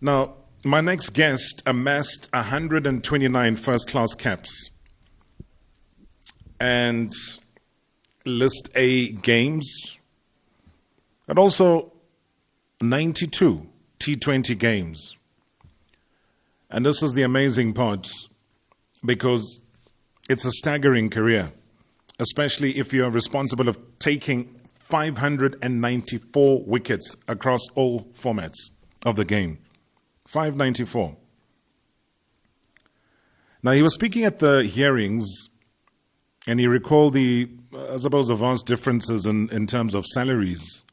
Now, my next guest amassed 129 first class caps and List A games, and also 92 T20 games. And this is the amazing part because it's a staggering career, especially if you're responsible of taking 594 wickets across all formats of the game. 594. Now, he was speaking at the hearings and he recalled the, I suppose, the vast differences in, in terms of salaries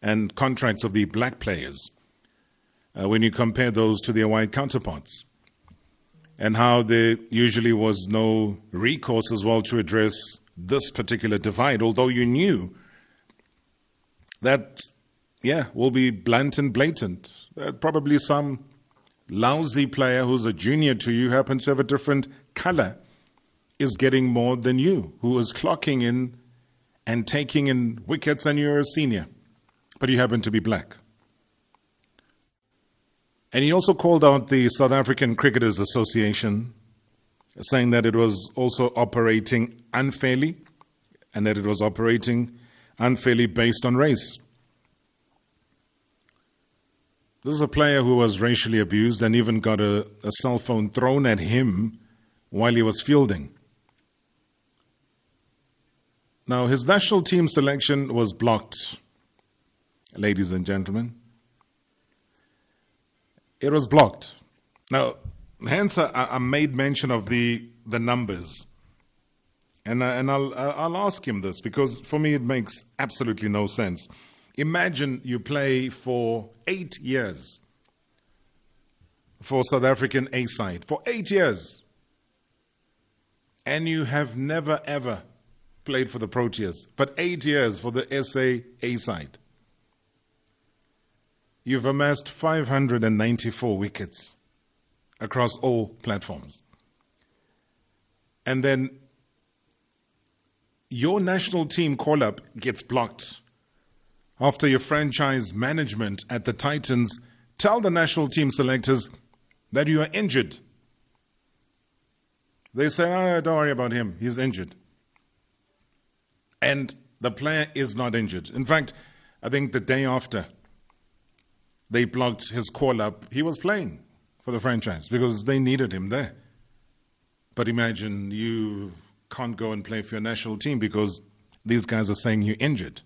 and contracts of the black players uh, when you compare those to their white counterparts, and how there usually was no recourse as well to address this particular divide, although you knew that, yeah, will be blunt and blatant. Uh, probably some lousy player who's a junior to you happens to have a different color is getting more than you, who is clocking in and taking in wickets, and you're a senior, but you happen to be black. And he also called out the South African Cricketers Association, saying that it was also operating unfairly and that it was operating unfairly based on race. This is a player who was racially abused and even got a, a cell phone thrown at him while he was fielding. Now, his national team selection was blocked, ladies and gentlemen. It was blocked. Now, hence I, I made mention of the, the numbers. And, I, and I'll, uh, I'll ask him this because for me it makes absolutely no sense. Imagine you play for eight years for South African A side, for eight years, and you have never ever played for the Proteas, but eight years for the SA A side. You've amassed 594 wickets across all platforms. And then your national team call up gets blocked after your franchise management at the Titans tell the national team selectors that you are injured. They say, oh, don't worry about him, he's injured and the player is not injured. In fact, I think the day after they blocked his call up, he was playing for the franchise because they needed him there. But imagine you can't go and play for your national team because these guys are saying you're injured.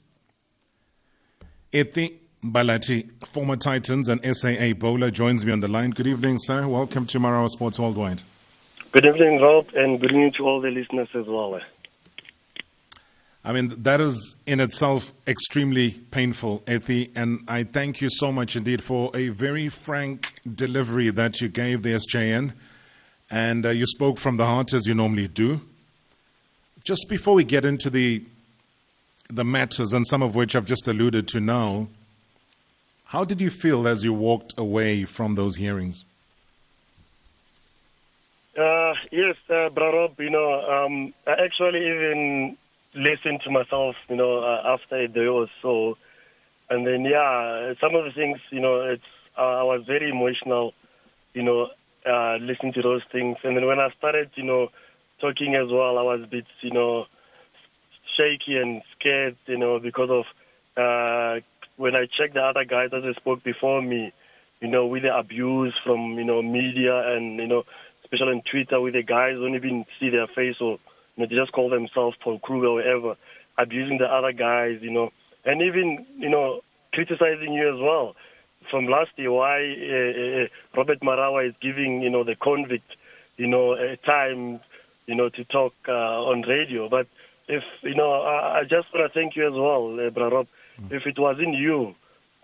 Ethy Mbhalati, former Titans and SAA bowler, joins me on the line. Good evening, sir. Welcome to Marawa Sports Worldwide. Good evening, Rob, and good evening to all the listeners as well. I mean, that is in itself extremely painful, Ethy, and I thank you so much indeed for a very frank delivery that you gave the SJN, and uh, you spoke from the heart as you normally do. Just before we get into the the matters, and some of which I've just alluded to now, how did you feel as you walked away from those hearings? Uh, yes, uh, Rob, you know, um, I actually even listened to myself, you know, uh, after a day or so. And then, yeah, some of the things, you know, it's uh, I was very emotional, you know, uh, listening to those things. And then when I started, you know, talking as well, I was a bit, you know, shaky and scared, you know, because of uh, when I checked the other guys that I spoke before me, you know, with the abuse from, you know, media and, you know, especially on Twitter, with the guys don't even see their face or you know, they just call themselves Paul Kruger or whatever, abusing the other guys, you know, and even, you know, criticizing you as well. From last year, why uh, uh, Robert Marawa is giving, you know, the convict, you know, a time, you know, to talk uh, on radio. But if, you know, I, I just want to thank you as well, uh, Bra Rob. Mm. If it wasn't you,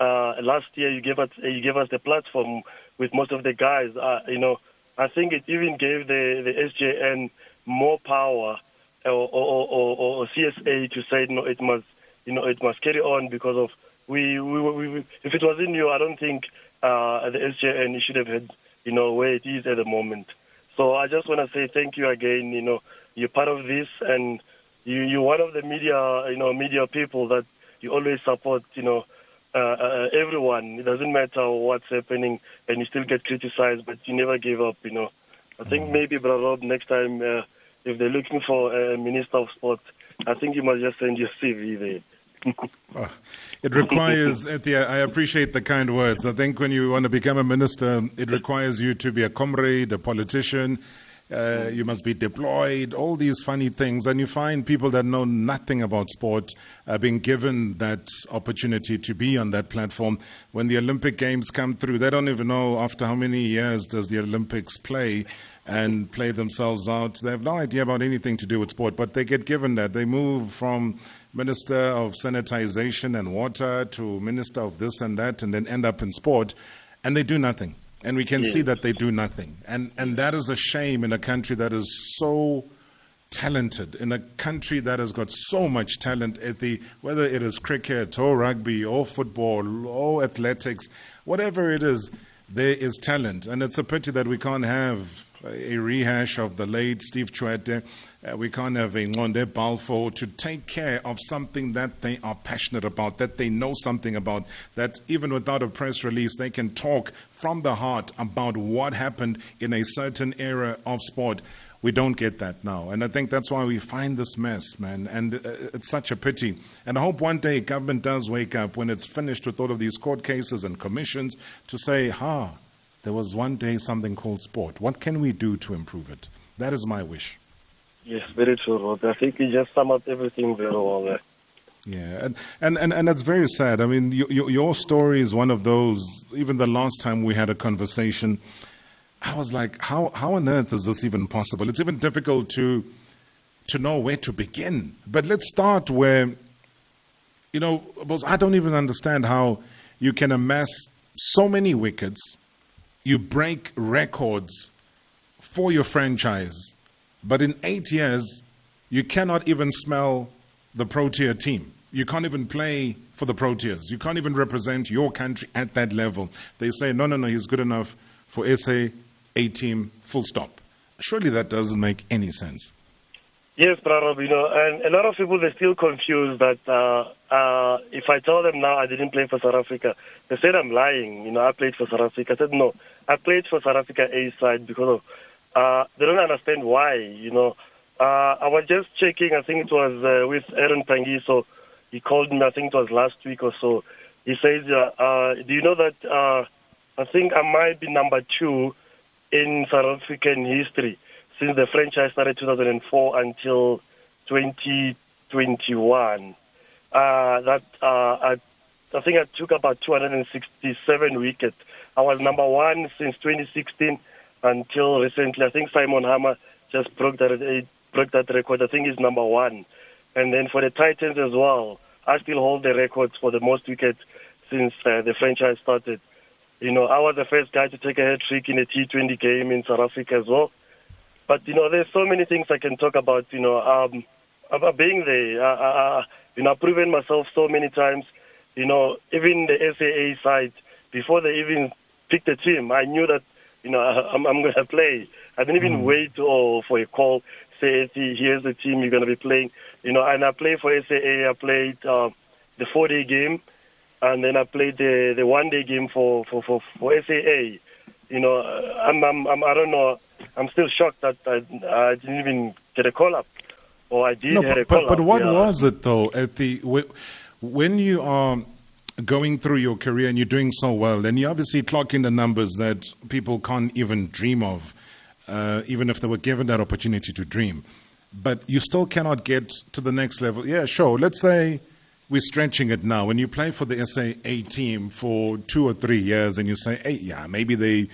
uh, last year you gave us you gave us the platform with most of the guys. Uh, you know, I think it even gave the the SJN more power or, or, or, or CSA to say no, it must you know it must carry on because of we, we, we, we if it was in you, I don't think uh, the SJN should have had you know where it is at the moment. So I just want to say thank you again. You know, you're part of this, and you, you're one of the media, you know, media people that you always support. You know, uh, uh, everyone. It doesn't matter what's happening, and you still get criticized, but you never give up. You know. I think mm. maybe, Brother Rob, next time uh, if they're looking for a minister of sport, I think you must just send your CV there. oh, it requires, I appreciate the kind words. I think when you want to become a minister, it requires you to be a comrade, a politician, uh, you must be deployed, all these funny things. And you find people that know nothing about sport uh, being given that opportunity to be on that platform. When the Olympic Games come through, they don't even know after how many years does the Olympics play and play themselves out. They have no idea about anything to do with sport, but they get given that. They move from Minister of Sanitization and Water to Minister of this and that, and then end up in sport, and they do nothing. And we can see mm. that they do nothing. And, and that is a shame in a country that is so talented, in a country that has got so much talent, at the, whether it is cricket or rugby or football or athletics, whatever it is, there is talent. And it's a pity that we can't have a rehash of the late Steve Tshwete. Uh, we can't have a Ngconde Balfour to take care of something that they are passionate about, that they know something about, that even without a press release, they can talk from the heart about what happened in a certain era of sport. We don't get that now. And I think that's why we find this mess, man. And uh, it's such a pity. And I hope one day government does wake up when it's finished with all of these court cases and commissions to say, ha, there was one day something called sport. What can we do to improve it? That is my wish. Yes, very true, Rod. I think you just sum up everything very well there. Yeah, and, and, and, and that's very sad. I mean, your, your story is one of those, even the last time we had a conversation, I was like, how, how on earth is this even possible? It's even difficult to, to know where to begin. But let's start where, you know, I don't even understand how you can amass so many wickets you break records for your franchise, but in eight years, you cannot even smell the Protea team. You can't even play for the Proteas. You can't even represent your country at that level. They say, no, no, no, he's good enough for SA A team, full stop. Surely that doesn't make any sense. Yes, Prarab, you know, and a lot of people, they're still confused that uh, uh, if I tell them now I didn't play for South Africa, they said I'm lying. You know, I played for South Africa. I said, no, I played for South Africa A side because of, uh, they don't understand why, you know. Uh, I was just checking, I think it was uh, with Aaron Phangiso. He called me, I think it was last week or so. He says, uh, uh, do you know that uh, I think I might be number two in South African history since the franchise started 2004 until 2021. Uh, that uh, I, I think I took about 267 wickets. I was number one since 2016 until recently. I think Simon Harmer just broke that broke that record. I think he's number one. And then for the Titans as well, I still hold the records for the most wickets since uh, the franchise started. You know, I was the first guy to take a hat trick in a T20 game in South Africa as well. But you know, there's so many things I can talk about. You know, um, about being there. Uh, uh, you know, I've proven myself so many times. You know, even the SAA side before they even picked the team, I knew that you know I'm, I'm going to play. I didn't even mm. wait or for a call. Say, here's the team you're going to be playing. You know, and I played for SAA. I played uh, the four-day game, and then I played the the one-day game for for for, for SAA. You know, I'm, I'm, I'm I don't know I'm still shocked that I, I didn't even get a call up, or I did no, but, but, but, what yeah. was it though? At the when you are going through your career and you're doing so well, and you're obviously clocking the numbers that people can't even dream of, uh, even if they were given that opportunity to dream. But you still cannot get to the next level. Yeah, sure. Let's say we're stretching it now. When you play for the SAA team for two or three years, and you say, "Hey, yeah, maybe they."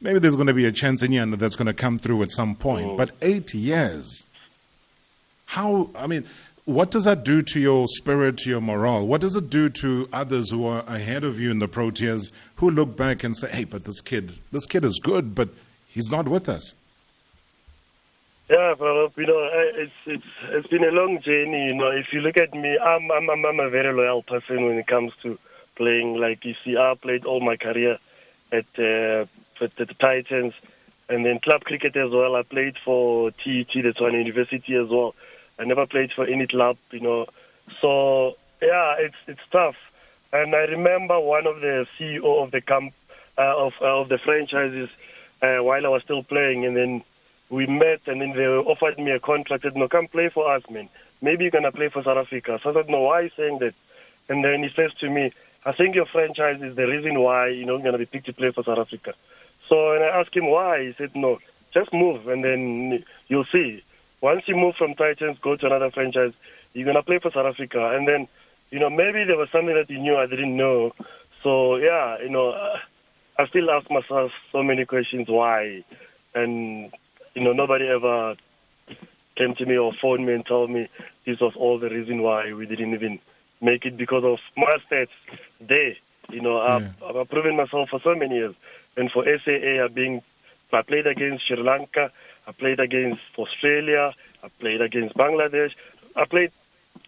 maybe there's going to be a chance in Yana that's going to come through at some point. Oh. But eight years, how, I mean, what does that do to your spirit, to your morale? What does it do to others who are ahead of you in the Proteas who look back and say, hey, but this kid, this kid is good, but he's not with us? Yeah, well, you know, it's it's it's been a long journey. You know, if you look at me, I'm I'm I'm a very loyal person when it comes to playing. Like you see, I played all my career at uh, at the Titans, and then club cricket as well. I played for TET, the Tshwane University as well. I never played for any club, you know. So yeah, it's it's tough. And I remember one of the CEO of the camp uh, of uh, of the franchises uh, while I was still playing, and then we met, and then they offered me a contract. Said, "No, come play for us, man. Maybe you're gonna play for South Africa." So I said, "No, why are you saying that?" And then he says to me, "I think your franchise is the reason why you know you're gonna be picked to play for South Africa." So and I asked him why. He said, "No, just move, and then you'll see. Once you move from Titans, go to another franchise, you're gonna play for South Africa, and then." You know, maybe there was something that you knew I didn't know. So yeah, you know, I still ask myself so many questions why, and you know nobody ever came to me or phoned me and told me this was all the reason why we didn't even make it because of my stats there. You know, I've, yeah. I've proven myself for so many years, and for SAA, I've been I played against Sri Lanka, I played against Australia, I played against Bangladesh, I played,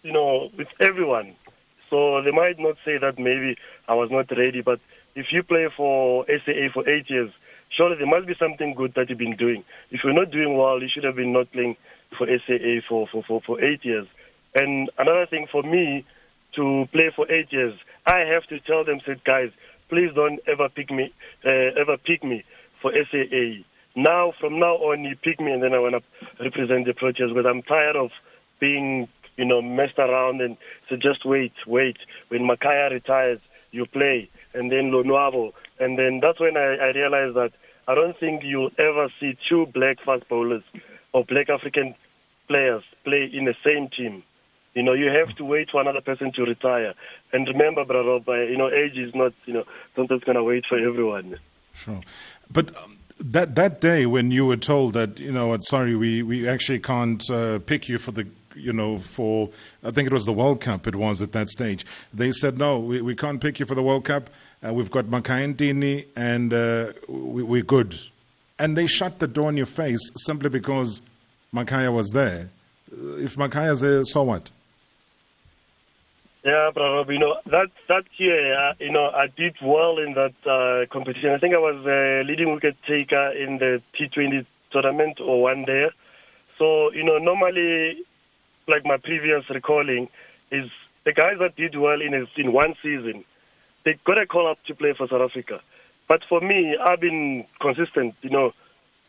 you know, with everyone. So they might not say that maybe I was not ready, but if you play for SAA for eight years, surely there must be something good that you've been doing. If you're not doing well, you should have been not playing for SAA for, for, for, for eight years. And another thing for me to play for eight years, I have to tell them, said guys, please don't ever pick me, uh, ever pick me for SAA. Now, from now on, you pick me, and then I want to represent the Proteas because I'm tired of being, you know, messed around and so just wait, wait. When Makhaya retires, you play and then Lonwabo. And then that's when I, I realized that I don't think you'll ever see two black fast bowlers or black African players play in the same team. You know, you have to wait for another person to retire. And remember, brother, you know, age is not, you know, something's going to wait for everyone. Sure. But um, that that day when you were told that, you know, sorry, we, we actually can't uh, pick you for the you know, for I think it was the World Cup. It was at that stage. They said no, we, we can't pick you for the World Cup. Uh, we've got Makhaya and uh, we, we're good. And they shut the door in your face simply because Makhaya was there. If Makhaya's there, so what? Yeah, brother. You know that that year, uh, you know, I did well in that uh, competition. I think I was uh, leading wicket taker in the T20 tournament or one there. So you know, normally like my previous recalling, is the guys that did well in a, in one season, they got a call up to play for South Africa. But for me, I've been consistent. You know,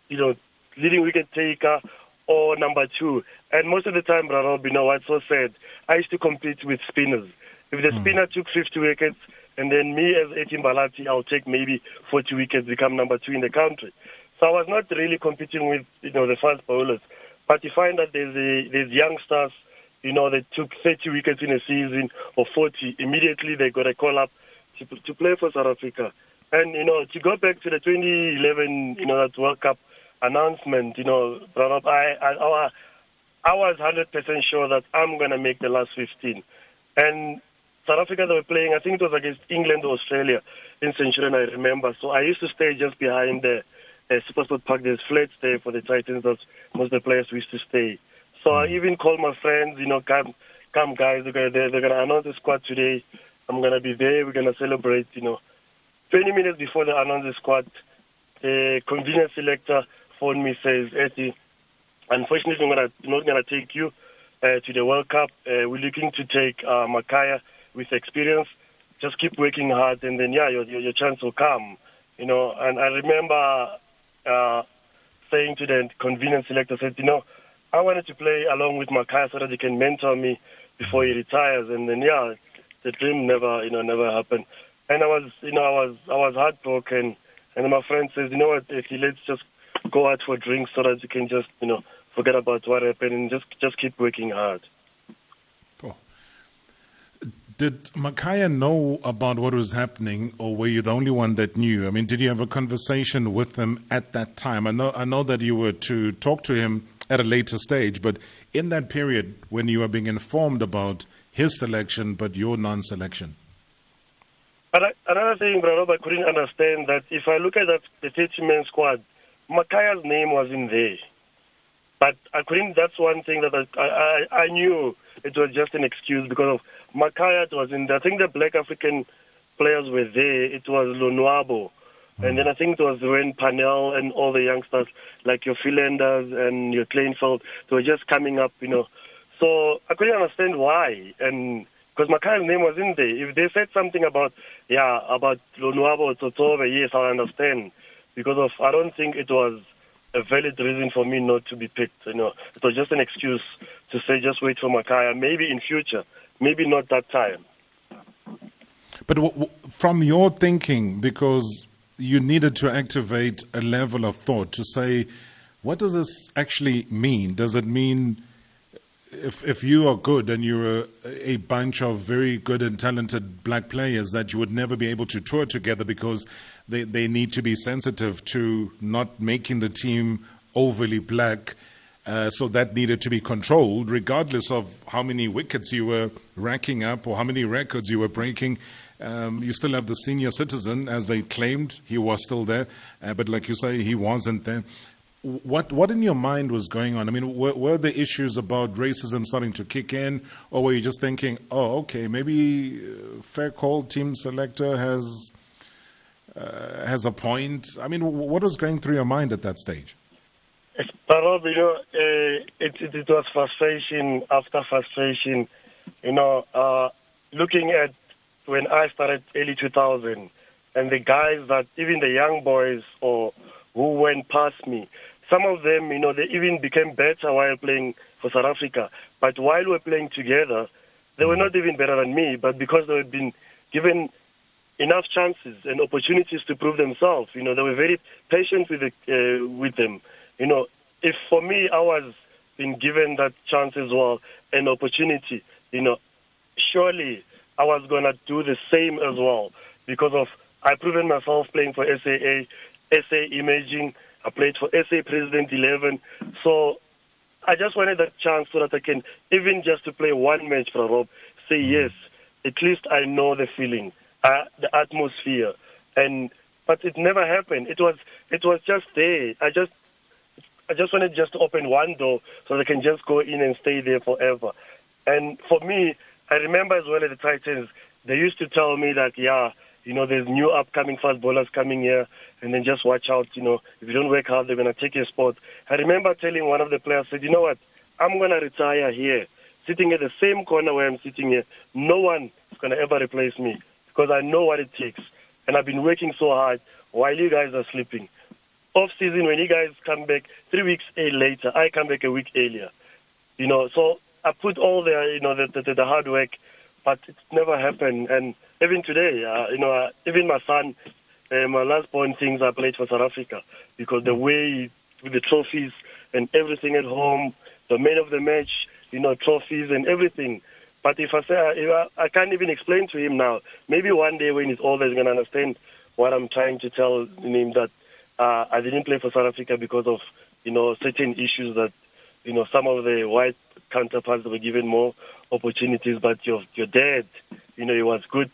you know, leading wicket taker or number two. And most of the time, Brad you know what's so sad? I used to compete with spinners. If the mm. spinner took 50 wickets, and then me as Ethy Mbhalati, I'll take maybe 40 wickets, become number two in the country. So I was not really competing with, you know, the fast bowlers. But you find that there's, a, there's youngsters, you know, they took 30 wickets in a season or 40. Immediately they got a call up to, to play for South Africa. And, you know, to go back to the 2011, you know, that World Cup announcement, you know, I, I, I was 100% sure that I'm going to make the last 15. And South Africa, they were playing, I think it was against England or Australia in Centurion, I remember. So I used to stay just behind the uh, Supersport Park. There's flats there for the Titans. That's most of the players used to stay. So I mm. even called my friends, you know, come, come guys, they're gonna, they're, they're gonna announce the squad today. I'm gonna be there. We're gonna celebrate. You know, 20 minutes before they announce the squad, the convenience selector phoned me says, Eddie, unfortunately, I'm not gonna take you uh, to the World Cup. Uh, we're looking to take uh, Makhaya with experience. Just keep working hard, and then yeah, your your, your chance will come. You know, and I remember uh, saying to the convenience selector, said, you know, I wanted to play along with Makhaya so that he can mentor me before he retires. And then, yeah, the dream never, you know, never happened. And I was, you know, I was, I was heartbroken. And my friend says, you know what, if let's just go out for drinks so that you can just, you know, forget about what happened and just, just keep working hard. Did Makhaya know about what was happening, or were you the only one that knew? I mean, did you have a conversation with him at that time? I know, I know that you were to talk to him at a later stage, but in that period when you were being informed about his selection but your non-selection. But another thing, Brother, I couldn't understand that if I look at that the 30-man squad, Makhaya's name was in there. But I couldn't. That's one thing that I, I, I knew it was just an excuse because of Makhaya was in there. I think the black African players were there. It was Lonwabo. Mm. And then I think it was when Parnell and all the youngsters, like your Philanders and your Kleinveldt, they were just coming up, you know. So I couldn't understand why. And because Makhaya's name was in there. If they said something about, yeah, about Lonwabo Tsotsobe, yes, I understand. Because of, I don't think it was a valid reason for me not to be picked. You know, it was just an excuse to say, just wait for Makhaya. Maybe in future, maybe not that time. But w- w- from your thinking, because you needed to activate a level of thought to say, what does this actually mean? Does it mean if if you are good and you're a, a, bunch of very good and talented black players that you would never be able to tour together because they, they need to be sensitive to not making the team overly black. Uh, so that needed to be controlled, regardless of how many wickets you were racking up or how many records you were breaking. Um, you still have the senior citizen, as they claimed he was still there, uh, but like you say, he wasn't there what what in your mind was going on? I mean, were, were, the issues about racism starting to kick in, or were you just thinking, "Oh, okay, maybe uh, fair call team selector has uh, has a point"? I mean, what was going through your mind at that stage? Rob, you know, uh, it, it, it was frustration after frustration. You know, uh, looking at when I started early 2000, and the guys that even the young boys or who went past me, some of them, you know, they even became better while playing for South Africa. But while we were playing together, they were mm. not even better than me. But because they had been given enough chances and opportunities to prove themselves, you know, they were very patient with the, uh, with them. You know, if for me I was been given that chance as well, an opportunity, you know, surely I was gonna do the same as well because of I proven myself playing for SAA, SA Emerging. I played for SA President 11. So I just wanted that chance so that I can, even just to play one match for Rob, say yes. At least I know the feeling, uh, the atmosphere, and but it never happened. It was it was just there. I just I just wanted just to open one door so they can just go in and stay there forever. And for me, I remember as well at the Titans, they used to tell me that yeah, you know, there's new upcoming fast bowlers coming here, and then just watch out, you know, if you don't work hard, they're to take your spot. I remember telling one of the players, said, you know what, I'm to retire here, sitting at the same corner where I'm sitting here. No one is to ever replace me because I know what it takes. And I've been working so hard while you guys are sleeping. Off season, when you guys come back three weeks later, I come back a week earlier. You know, so I put all the, you know, the, the, the hard work, but it never happened. And even today, uh, you know, uh, even my son, uh, my last born thinks I played for South Africa because the way with the trophies and everything at home, the man of the match, you know, trophies and everything. But if I say, if I, I can't even explain to him now. Maybe one day when he's older, he's going to understand what I'm trying to tell him that uh, I didn't play for South Africa because of, you know, certain issues that, you know, some of the white counterparts were given more opportunities, but your your dad, you know, he was good.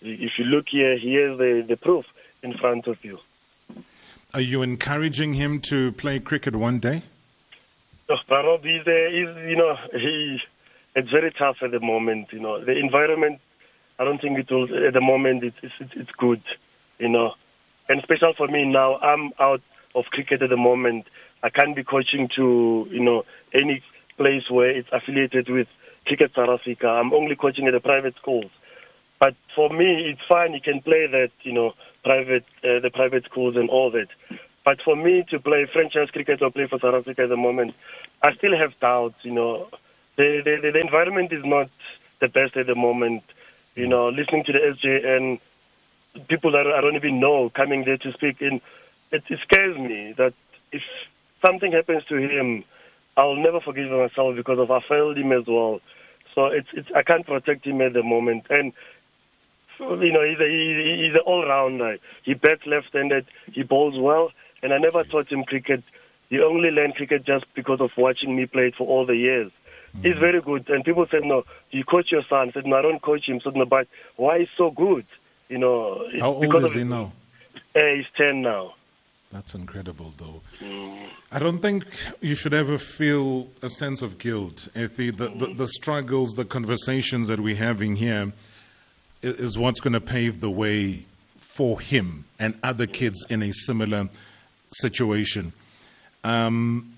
If you look here, here's the, the proof in front of you. Are you encouraging him to play cricket one day? Oh, Rob, he's, uh, he's, you know, he, it's very tough at the moment. You know, the environment, I don't think it will, at the moment, it's, it's, it's good, you know. And special for me now, I'm out of cricket at the moment. I can't be coaching to, you know, any place where it's affiliated with Cricket South Africa. I'm only coaching at the private schools. But for me, it's fine. You can play that, you know, private, uh, the private schools and all that. But for me to play franchise cricket or play for South Africa at the moment, I still have doubts. You know, the the, the environment is not the best at the moment. You know, listening to the SJN, people that I don't even know coming there to speak in, it, it scares me that if something happens to him, I'll never forgive myself because of I failed him as well. So it's it's I can't protect him at the moment, and you know he's a, he, he's an all rounder. He bats left-handed, he bowls well, and I never taught him cricket. He only learned cricket just because of watching me play it for all the years. He's very good, and people said, "No, you coach your son." I said, "No, I don't coach him." I said, "No, but why is so good?" You know, how old is he now? Uh, he's ten now. That's incredible, though. Mm. I don't think you should ever feel a sense of guilt. Ethy. The, the, the struggles, the conversations that we're having here is what's going to pave the way for him and other kids in a similar situation. Um,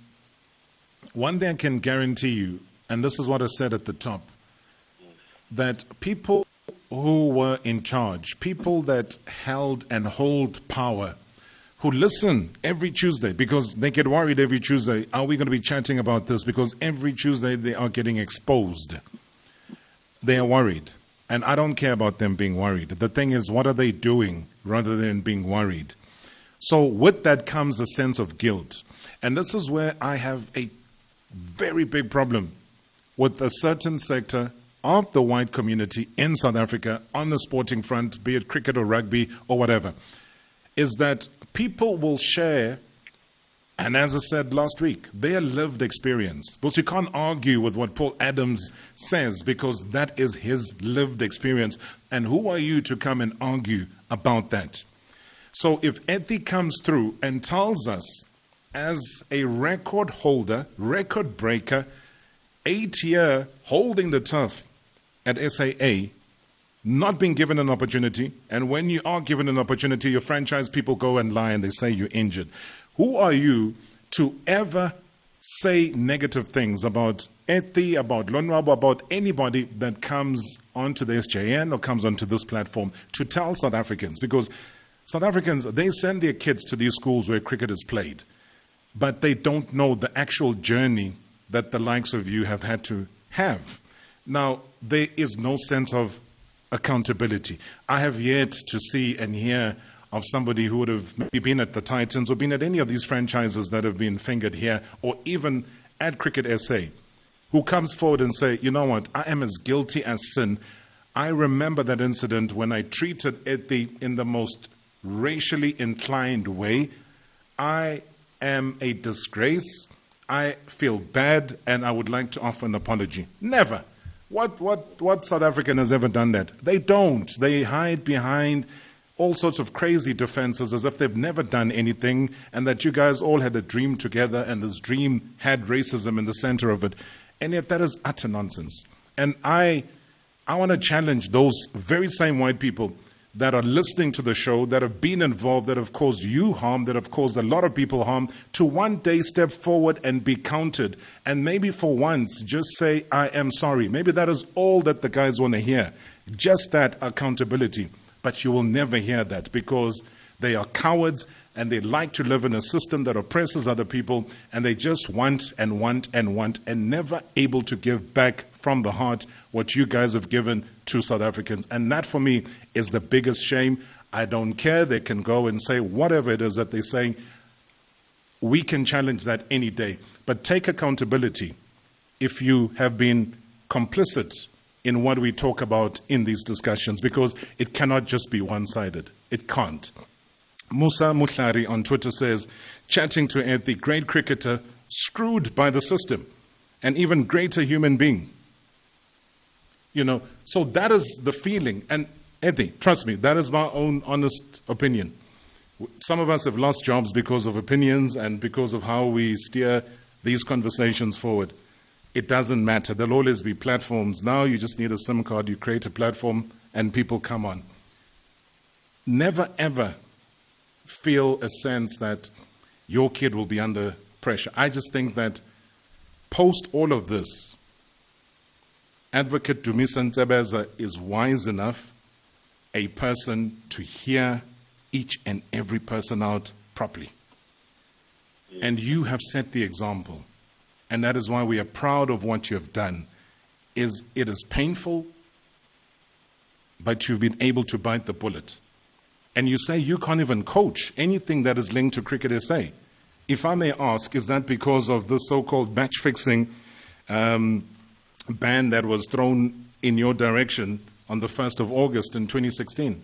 one thing I can guarantee you, and this is what I said at the top that people who were in charge, people that held and hold power, who listen every Tuesday because they get worried every Tuesday. Are we going to be chatting about this? Because every Tuesday they are getting exposed. They are worried. And I don't care about them being worried. The thing is, what are they doing rather than being worried? So, with that comes a sense of guilt. And this is where I have a very big problem with a certain sector of the white community in South Africa on the sporting front, be it cricket or rugby or whatever, is that people will share, and as I said last week, their lived experience. Because you can't argue with what Paul Adams says because that is his lived experience. And who are you to come and argue about that? So if Ethy comes through and tells us, as a record holder, record breaker, eight year holding the turf at SAA, not being given an opportunity, and when you are given an opportunity, your franchise people go and lie and they say you're injured. Who are you to ever say negative things about Ethy, about Lonwabo, about anybody that comes onto the SJN or comes onto this platform to tell South Africans? Because South Africans, they send their kids to these schools where cricket is played, but they don't know the actual journey that the likes of you have had to have. Now, there is no sense of accountability. I have yet to see and hear of somebody who would have maybe been at the Titans or been at any of these franchises that have been fingered here or even at Cricket SA who comes forward and say, you know what, I am as guilty as sin. I remember that incident when I treated Ethy in the most racially inclined way. I am a disgrace. I feel bad and I would like to offer an apology. Never. What, what, what South African has ever done that? They don't. They hide behind all sorts of crazy defenses as if they've never done anything and that you guys all had a dream together and this dream had racism in the center of it. And yet that is utter nonsense. And I, I want to challenge those very same white people that are listening to the show, that have been involved, that have caused you harm, that have caused a lot of people harm, to one day step forward and be counted. And maybe for once, just say, I am sorry. Maybe that is all that the guys want to hear. Just that accountability. But you will never hear that because they are cowards and they like to live in a system that oppresses other people and they just want and want and want and never able to give back from the heart what you guys have given to South Africans. And that for me is the biggest shame. I don't care. They can go and say whatever it is that they're saying. We can challenge that any day. But take accountability if you have been complicit in what we talk about in these discussions because it cannot just be one sided. It can't. Musa Mutlari on Twitter says, chatting to Ed, the great cricketer, screwed by the system, an even greater human being. You know, so that is the feeling. And Eddie, trust me, that is my own honest opinion. Some of us have lost jobs because of opinions and because of how we steer these conversations forward. It doesn't matter. There'll always be platforms. Now you just need a SIM card, you create a platform, and people come on. Never ever feel a sense that your kid will be under pressure. I just think that post all of this, Advocate Dumisa Ntsebeza is wise enough a person to hear each and every person out properly. And you have set the example. And that is why we are proud of what you have done. Is it is painful, but you've been able to bite the bullet. And you say you can't even coach anything that is linked to Cricket SA. If I may ask, is that because of the so called match fixing um, ban that was thrown in your direction on the 1st of August in 2016?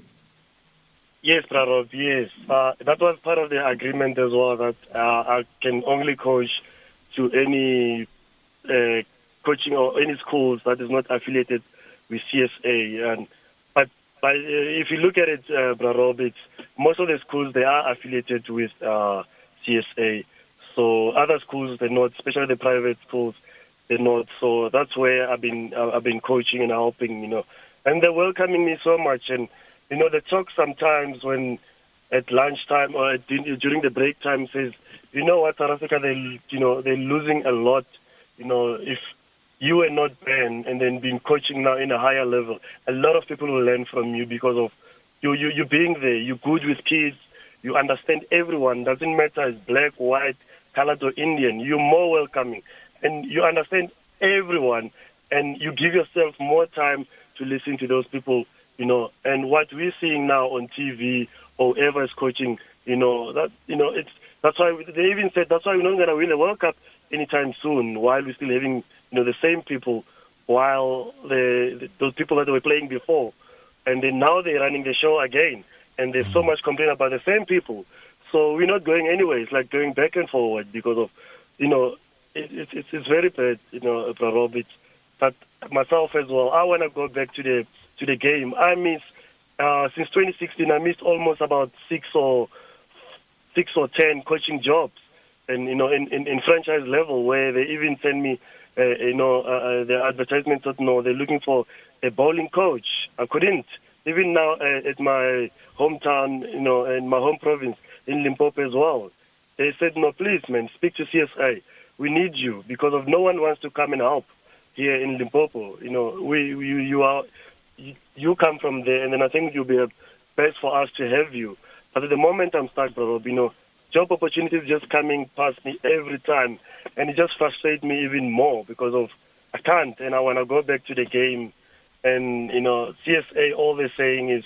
Yes, Prarob, yes. Uh, that was part of the agreement as well that uh, I can only coach to any uh, coaching or any schools that is not affiliated with CSA. And but uh, if you look at it, uh, it's most of the schools they are affiliated with uh, CSA. So other schools they're not, especially the private schools they're not. So that's where I've been I've been coaching and helping, you know. And they're welcoming me so much. And you know, they talk sometimes when at lunchtime or at, during the break time says, you know what, South Africa, they you know they're losing a lot. You know, if you were not Ben and then been coaching now in a higher level, a lot of people will learn from you because of you, you, you being there. You're good with kids. You understand everyone. Doesn't matter it's black, white, colored or Indian. You're more welcoming. And you understand everyone. And you give yourself more time to listen to those people, you know. And what we're seeing now on TV or whoever is coaching, you know, that, you know, it's, that's why they even said that's why we're not going to win a World Cup anytime soon while we're still having, you know, the same people while the, the those people that were playing before and then now they're running the show again, and there's so mm. much complaint about the same people. So we're not going anywhere. It's like going back and forward because of, you know, it, it, it's it's very bad, you know, for Rob. but myself as well. I want to go back to the to the game. I miss uh, since 2016. I missed almost about six or six or ten coaching jobs, and you know, in, in, in franchise level where they even send me, uh, you know, uh, uh the advertisement you know they're looking for a bowling coach. I couldn't. Even now uh, at my hometown, you know, in my home province in Limpopo as well, they said, no, please, man, speak to CSA. We need you because of no one wants to come and help here in Limpopo. You know, we, you, you are, you, you come from there, and then I think you'll be best for us to have you. But at the moment I'm stuck, bro, you know, job opportunities just coming past me every time, and it just frustrates me even more because of I can't, and I want to go back to the game and, you know, CSA, all they're saying is,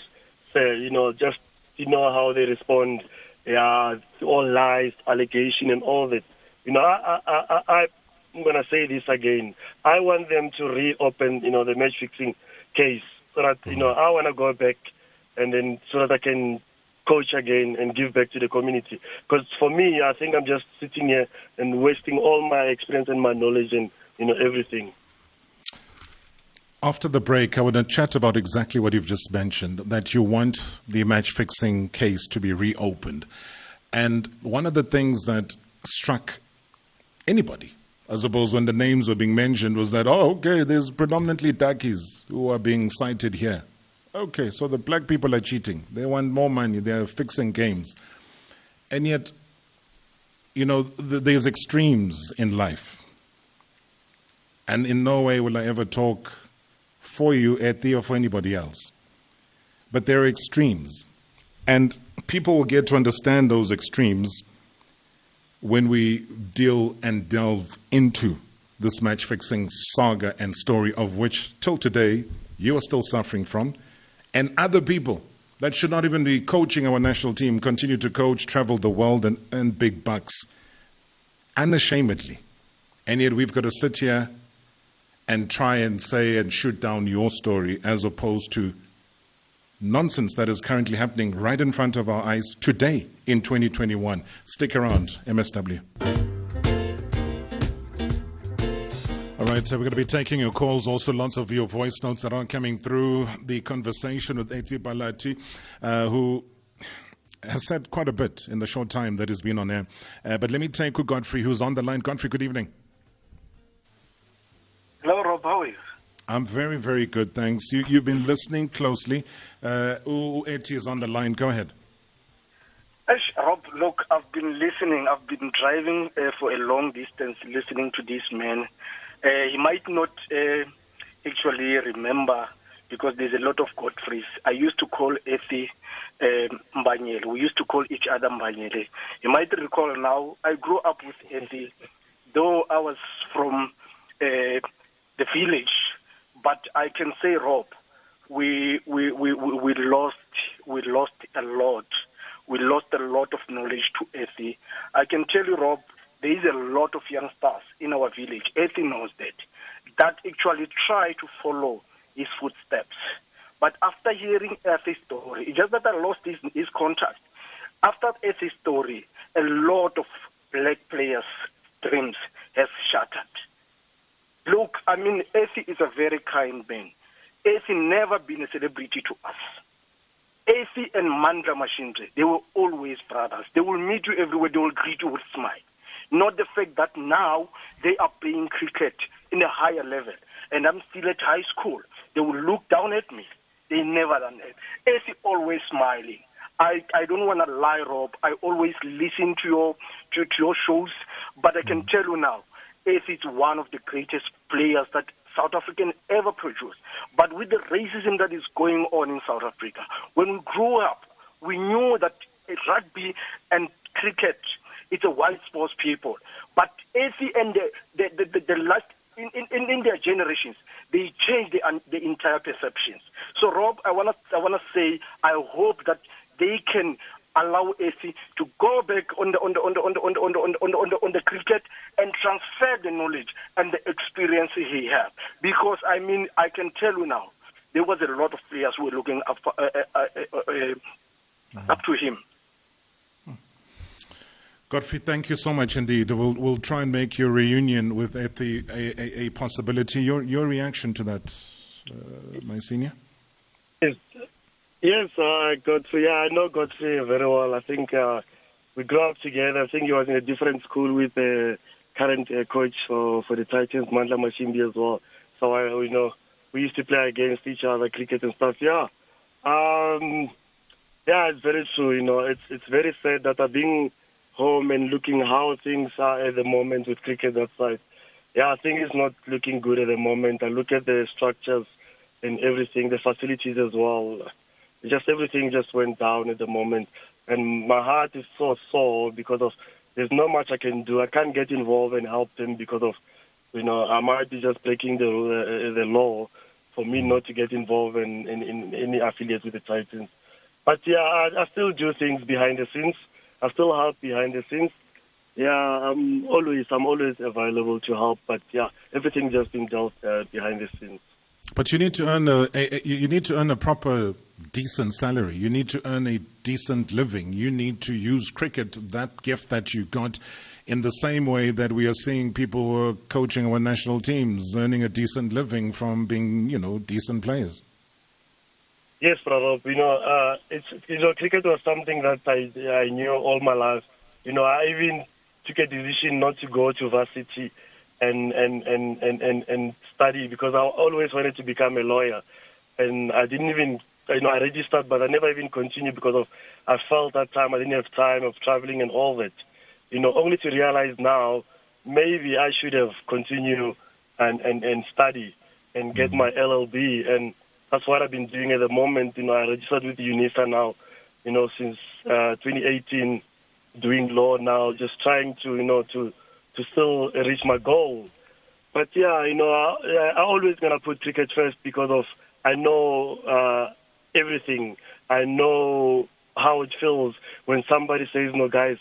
say, you know, just, you know, how they respond, yeah, all lies, allegation and all that. You know, I, I, I, I I'm going to say this again. I want them to reopen, you know, the match fixing case so that, you know, mm-hmm. I want to go back and then so that I can coach again and give back to the community. Because for me, I think I'm just sitting here and wasting all my experience and my knowledge and, you know, everything. After the break, I want to chat about exactly what you've just mentioned that you want the match fixing case to be reopened. And one of the things that struck anybody, I suppose, when the names were being mentioned was that, oh, okay, there's predominantly darkies who are being cited here. Okay, so the black people are cheating. They want more money. They're fixing games. And yet, you know, th- there's extremes in life. And in no way will I ever talk for you, Ethy, or for anybody else. But there are extremes. And people will get to understand those extremes when we deal and delve into this match fixing saga and story of which, till today, you are still suffering from, and other people that should not even be coaching our national team continue to coach, travel the world, and earn big bucks unashamedly. And yet we've got to sit here and try and say and shoot down your story as opposed to nonsense that is currently happening right in front of our eyes today in 2021. Stick around, MSW. All right, so we're going to be taking your calls, also lots of your voice notes that are coming through the conversation with Ethy Mbhalati, uh, who has said quite a bit in the short time that he's been on air. Uh, but let me take who Godfrey, who's on the line. Godfrey, good evening. Hello, Rob. How are you? I'm very, very good, thanks. You, you've been listening closely. Uh, Ethy is on the line. Go ahead. Rob, look, I've been listening. I've been driving uh, for a long distance listening to this man. Uh, he might not uh, actually remember because there's a lot of Godfreys. I used to call Ethy uh, Mbanyele. We used to call each other Mbanyele. You might recall now, I grew up with Ethy, though I was from uh, the village. But I can say, Rob, we we, we, we lost we lost a lot. We lost a lot of knowledge to Ethy. I can tell you, Rob, there is a lot of youngsters in our village. Ethy knows that. That actually try to follow his footsteps. But after hearing Ethy's story, it's just that I lost his, his contact. After Ethy's story, a lot of black players' dreams has shattered. Look, I mean, Ethy is a very kind man. Ethy never been a celebrity to us. Ethy and Mandla Mashimbyi, they were always brothers. They will meet you everywhere. They will greet you with smile. Not the fact that now they are playing cricket in a higher level and I'm still at high school. They will look down at me. They never done that. Ethy always smiling. I, I don't want to lie, Rob. I always listen to your to, to your shows, but I can mm. tell you now, Ethy is one of the greatest players that South African ever produced. But with the racism that is going on in South Africa, when we grew up, we knew that rugby and cricket it's a white sports people. But Ethy and the the, the, the, the last in, in, in their generations, they change the, the entire perceptions. So, Rob, I want to I wanna say, I hope that they can allow Ethy to go back on the on the on the on the, on the, on the, on the cricket and transfer the knowledge and the experience he had. Because I mean, I can tell you now, there was a lot of players who were looking up uh, uh, uh, uh, uh mm-hmm. up to him. Godfrey, thank you so much indeed. We'll, we'll try and make your reunion with Ethy a, a, a possibility. Your, your reaction to that, uh, my senior? Yes, yes uh, Godfrey. Yeah, I know Godfrey very well. I think uh, we grew up together. I think he was in a different school with the current uh, coach for, for the Titans, Mandla Mashimbyi, as well. So, I, you know, we used to play against each other, cricket and stuff. Yeah. Um, yeah, it's very true. You know, it's it's very sad that I've been home and looking how things are at the moment with cricket that side. Yeah, I think it's not looking good at the moment. I look at the structures and everything, the facilities as well. Just everything just went down at the moment. And my heart is so sore because of there's not much I can do. I can't get involved and help them because of, you know, I might be just breaking the uh, the law for me not to get involved in, in, in any affiliates with the Titans. But yeah, I, I still do things behind the scenes. I still help behind the scenes. Yeah, I'm always I'm always available to help, but yeah, everything just been dealt uh, behind the scenes. But you need to earn a, a, you need to earn a proper decent salary. You need to earn a decent living. You need to use cricket, that gift that you got, in the same way that we are seeing people who are coaching our national teams earning a decent living from being, you know, decent players. Yes, brother. You know, uh, it's you know, cricket was something that I I knew all my life. You know, I even took a decision not to go to varsity and and and and and, and study because I always wanted to become a lawyer, and I didn't even you know I registered, but I never even continued because of I felt that time I didn't have time of traveling and all that. You know, only to realize now maybe I should have continued and and and study and get mm-hmm. my LLB and that's what I've been doing at the moment. You know, I registered with UNISA now, you know, since uh, 2018, doing law now, just trying to, you know, to to still reach my goal. But yeah, you know, I, I always gonna put cricket first because of I know uh, everything. I know how it feels when somebody says, "No, guys,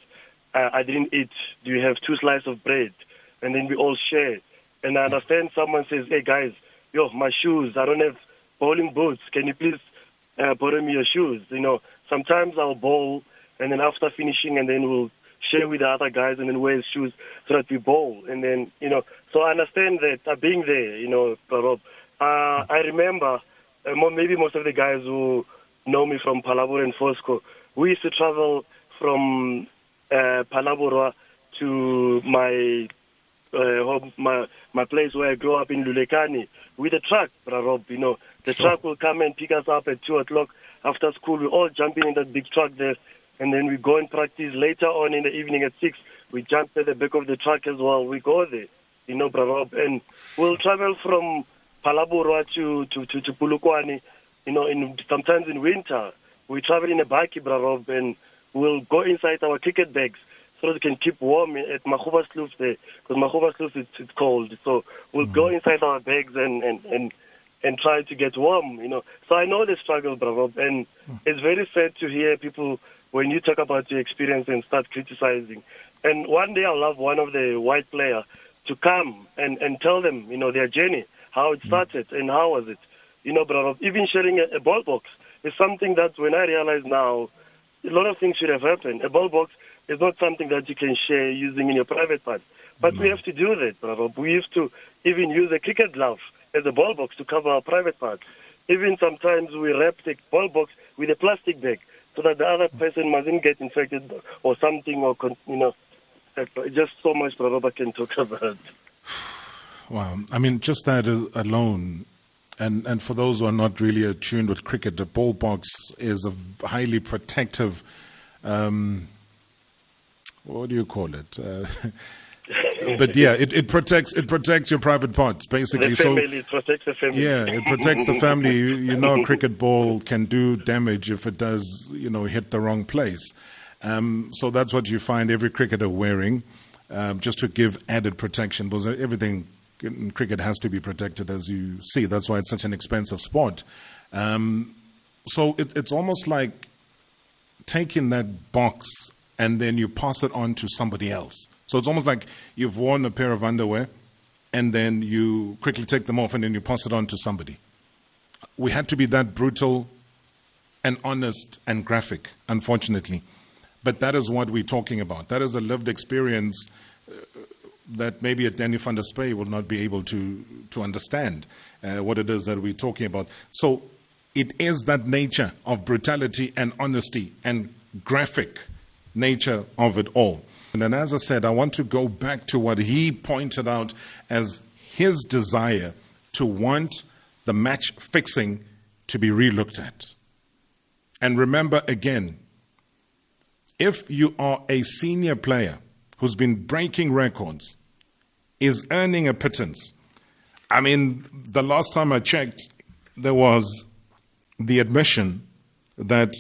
uh, I didn't eat. Do you have two slices of bread?" And then we all share. And I understand someone says, "Hey, guys, yo, my shoes. I don't have." Bowling boots. Can you please uh, borrow me your shoes? You know, sometimes I'll bowl, and then after finishing, and then we'll share with the other guys, and then wear his shoes so that we bowl. And then, you know, so I understand that uh, being there, you know, Rob. Uh, I remember uh, maybe most of the guys who know me from Phalaborwa and Foskor, we used to travel from uh, Phalaborwa to my uh, home, my my place where I grew up in Lulekani with a truck, Rob. You know, the sure. truck will come and pick us up at two o'clock after school. We all jump in that big truck there, and then we go and practice later on in the evening at six. We jump at the back of the truck as well. We go there, you know, Rob, and we'll travel from Phalaborwa to to to, to Polokwane. You know, in sometimes in winter we travel in a bike, Rob, and we'll go inside our ticket bags so we can keep warm at Makhuba there, because Makhuba it's, it's cold. So we'll mm-hmm. go inside our bags and, and, and, and try to get warm, you know. So I know the struggle, bravo, and mm-hmm. it's very sad to hear people, when you talk about your experience and start criticizing. And one day I'll have one of the white player to come and, and tell them, you know, their journey, how it mm. started mm-hmm. and how was it. You know, bravo, even sharing a, a ball box is something that when I realize now, a lot of things should have happened. A ball box is not something that you can share using in your private part. But no. we have to do that, brother. We have to even use a cricket glove as a ball box to cover our private part. Even sometimes we wrap the ball box with a plastic bag so that the other person mustn't get infected or something or, you know, just so much Prabhupada can talk about. Wow. I mean, just that alone and and for those who are not really attuned with cricket, the ball box is a highly protective um, what do you call it? Uh, but yeah, it, it protects it protects your private parts basically. Family, so, it protects the family. Yeah, it protects the family. You, you know, a cricket ball can do damage if it does, you know, hit the wrong place. Um, so that's what you find every cricketer wearing, um, just to give added protection. Because everything in cricket has to be protected, as you see. That's why it's such an expensive sport. Um, so it, it's almost like taking that box and then you pass it on to somebody else. So it's almost like you've worn a pair of underwear and then you quickly take them off and then you pass it on to somebody. We had to be that brutal and honest and graphic, unfortunately. But that is what we're talking about. That is a lived experience uh, that maybe a Danny van der Spy will not be able to, to understand uh, what it is that we're talking about. So it is that nature of brutality and honesty and graphic nature of it all. And then, as I said, I want to go back to what he pointed out as his desire to want the match fixing to be relooked at. And remember again, if you are a senior player who's been breaking records, is earning a pittance, I mean, the last time I checked, there was the admission that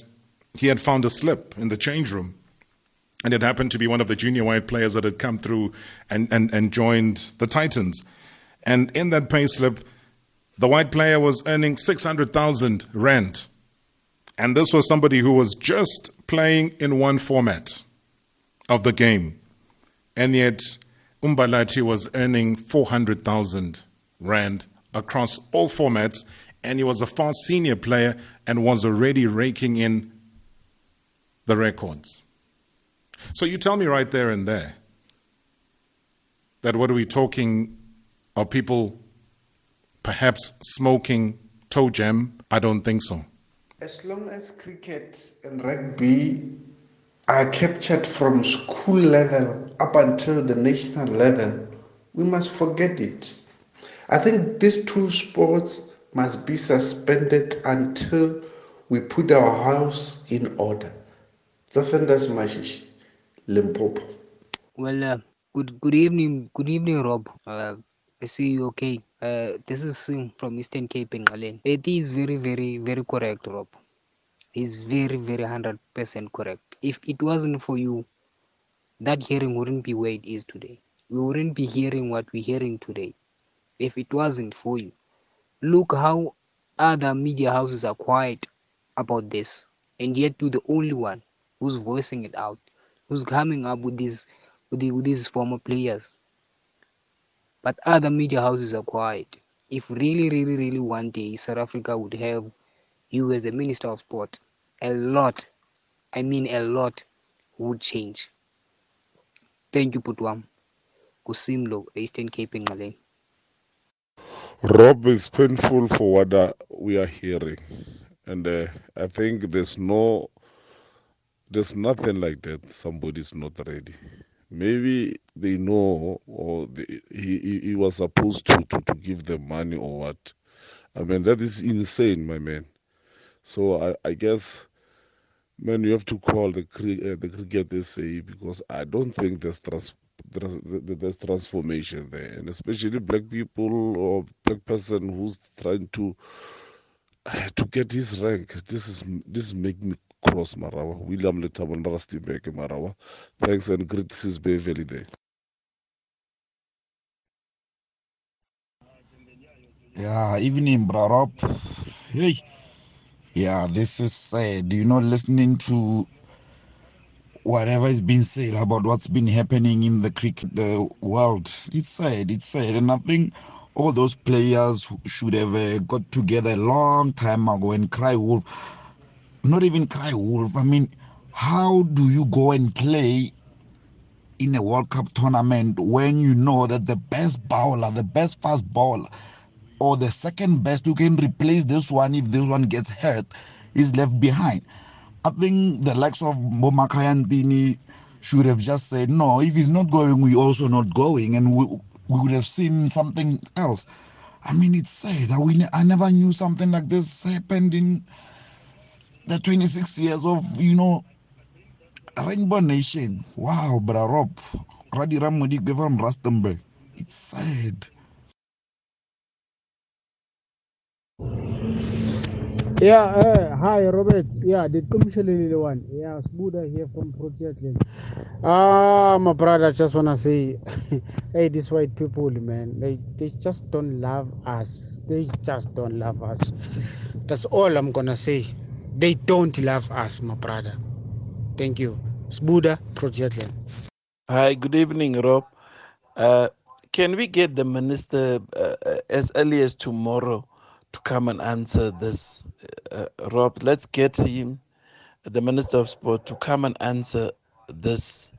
he had found a slip in the change room. And it happened to be one of the junior white players that had come through and, and, and joined the Titans. And in that pay slip, the white player was earning 600,000 rand. And this was somebody who was just playing in one format of the game. And yet, Mbhalati was earning 400,000 rand across all formats and he was a far senior player and was already raking in the records. So you tell me right there and there that what are we talking are people perhaps smoking toe jam? I don't think so. As long as cricket and rugby are captured from school level up until the national level, we must forget it. I think these two sports must be suspended until we put our house in order. Zafendas Mashish, Limpopo. Well, uh, good good evening, good evening, Rob. Uh, I see you okay. Uh, this is Singh from Eastern Cape in Galen. It is very, very, very correct, Rob. He's very, very hundred percent correct. If it wasn't for you, that hearing wouldn't be where it is today. We wouldn't be hearing what we're hearing today. If it wasn't for you. Look how other media houses are quiet about this, and yet you're the only one who's voicing it out, who's coming up with these with, the, with these former players. But other media houses are quiet. If really, really, really one day South Africa would have you as the Minister of Sport, a lot, I mean a lot, would change. Thank you, Putwam. Kusimlo, Eastern Cape Ngale. Rob, is painful for what uh, we are hearing, and uh, I think there's no, there's nothing like that. Somebody's not ready. Maybe they know, or they, he he was supposed to, to to give them money or what. I mean that is insane, my man. So I, I guess, man, you have to call the uh, the cricket SA because I don't think there's trans- there's transformation there, and especially black people or black person who's trying to to get his rank. This is this make me cross Marawa. William Letabon Rastibeke Marawa. Thanks and great Bay Valley Day. Yeah, evening, Brarop. Hey, yeah, this is sad. You know, listening to whatever is being said about what's been happening in the cricket the world. It's sad. It's sad, and I think all those players should have uh, got together a long time ago and cry wolf. Not even cry wolf. I mean, how do you go and play in a World Cup tournament when you know that the best bowler, the best fast bowler, or the second best who can replace this one if this one gets hurt is left behind? I think the likes of Bo Makhaya Ntini should have just said, no, if he's not going, we also not going, and we, we would have seen something else. I mean, it's sad. I, we, I never knew something like this happened in the 26 years of, you know, Rainbow Nation. Wow, bro, Rob. Radiram Modigbe from Rustenburg. It's sad. Yeah, uh, hi Robert. Yeah, the Tumshelele one. Yeah, Sbuda here from Proteatland. Ah, my brother, just wanna say, hey, these white people, man, they they just don't love us. They just don't love us. That's all I'm gonna say. They don't love us, my brother. Thank you. Sbuda, Proteatland. Hi, good evening, Rob. Uh, can we get the minister uh, uh, as early as tomorrow to come and answer this? Uh, Rob, let's get him, the minister of sport, to come and answer this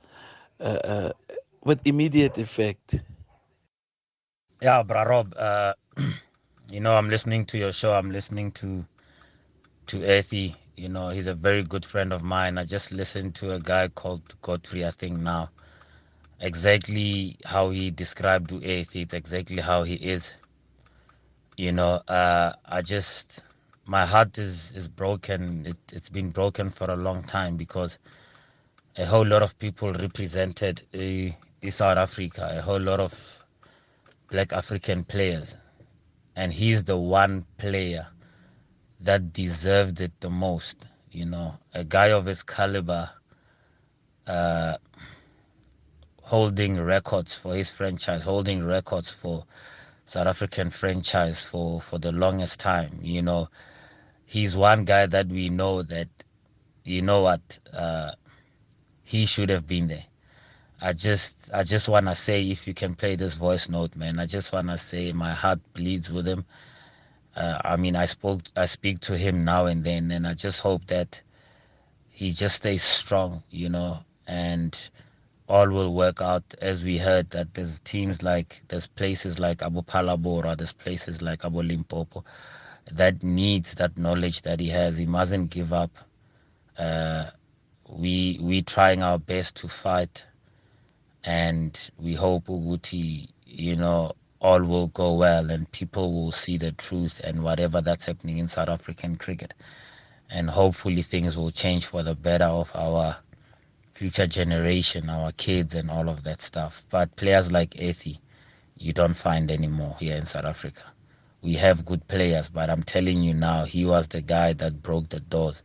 uh, uh, with immediate effect. Yeah, bro, Rob. Uh, you know, I'm listening to your show. I'm listening to to Ethy. You know, he's a very good friend of mine. I just listened to a guy called Godfrey, I think now. Exactly how he described to Ethy. It's exactly how he is. You know, uh, I just my heart is is broken. It, it's been broken for a long time because a whole lot of people represented uh, South Africa. A whole lot of black African players, and he's the one player that deserved it the most. You know, a guy of his caliber, uh, holding records for his franchise, holding records for South African franchise for for the longest time. You know, he's one guy that we know that, you know what, uh, he should have been there. I just I just wanna say if you can play this voice note, man. I just wanna say my heart bleeds with him. Uh, I mean, I spoke, I speak to him now and then, and I just hope that he just stays strong, you know, and all will work out. As we heard that there's teams like, there's places like Abu Phalaborwa, there's places like Abu Limpopo that needs that knowledge that he has. He mustn't give up. Uh, we we trying our best to fight, and we hope Uguti, you know, all will go well and people will see the truth and whatever that's happening in South African cricket. And hopefully things will change for the better of our future generation, our kids and all of that stuff. But players like Ethy, you don't find anymore here in South Africa. We have good players, but I'm telling you now, he was the guy that broke the doors.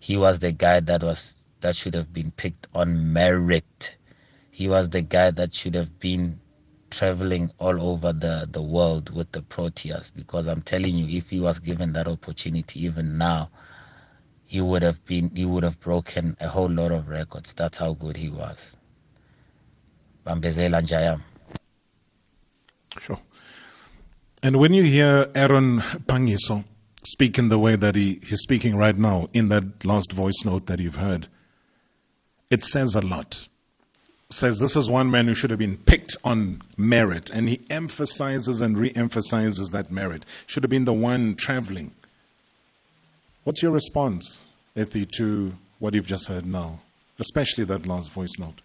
He was the guy that was that should have been picked on merit. He was the guy that should have been traveling all over the, the world with the Proteas because I'm telling you, if he was given that opportunity even now, he would have been he would have broken a whole lot of records. That's how good he was. Bambezela Njayam. Sure. And when you hear Aaron Phangiso speak in the way that he, he's speaking right now in that last voice note that you've heard, it says a lot says this is one man who should have been picked on merit, and he emphasizes and re emphasizes that merit. Should have been the one traveling. What's your response, Ethy, to what you've just heard now, especially that last voice note?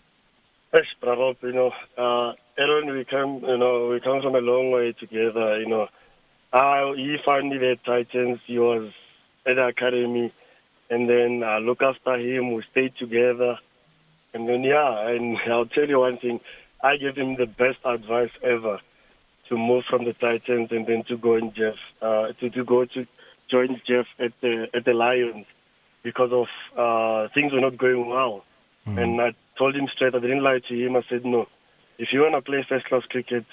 Yes, bravo. You know, uh, Aaron, we come, you know, we come from a long way together. You know, uh, he finally the Titans. He was at the academy, and then uh, look after him. We stayed together. And then, yeah, and I'll tell you one thing. I gave him the best advice ever to move from the Titans and then to go in Jeff, uh, to, to go to join Jeff at the at the Lions because of uh, things were not going well. Mm-hmm. And I told him straight. I didn't lie to him. I said, no, if you want to play first class cricket,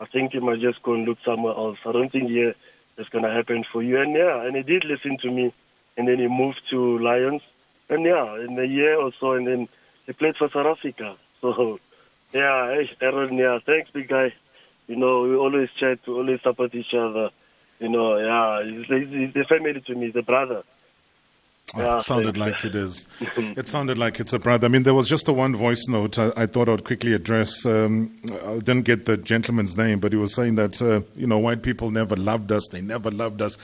I think you might just go and look somewhere else. I don't think here it's going to happen for you. And yeah, and he did listen to me. And then he moved to Lions. And yeah, in a year or so, and then he played for South Africa. So, yeah, Aaron, yeah, thanks, big guy. You know, we always chat, we always support each other. You know, yeah, he's, he's the family to me, the brother. Yeah, it sounded like it is. it sounded like it's a brother. I mean, there was just a one voice note I, I thought I would quickly address. Um, I didn't get the gentleman's name, but he was saying that, uh, you know, white people never loved us. They never loved us.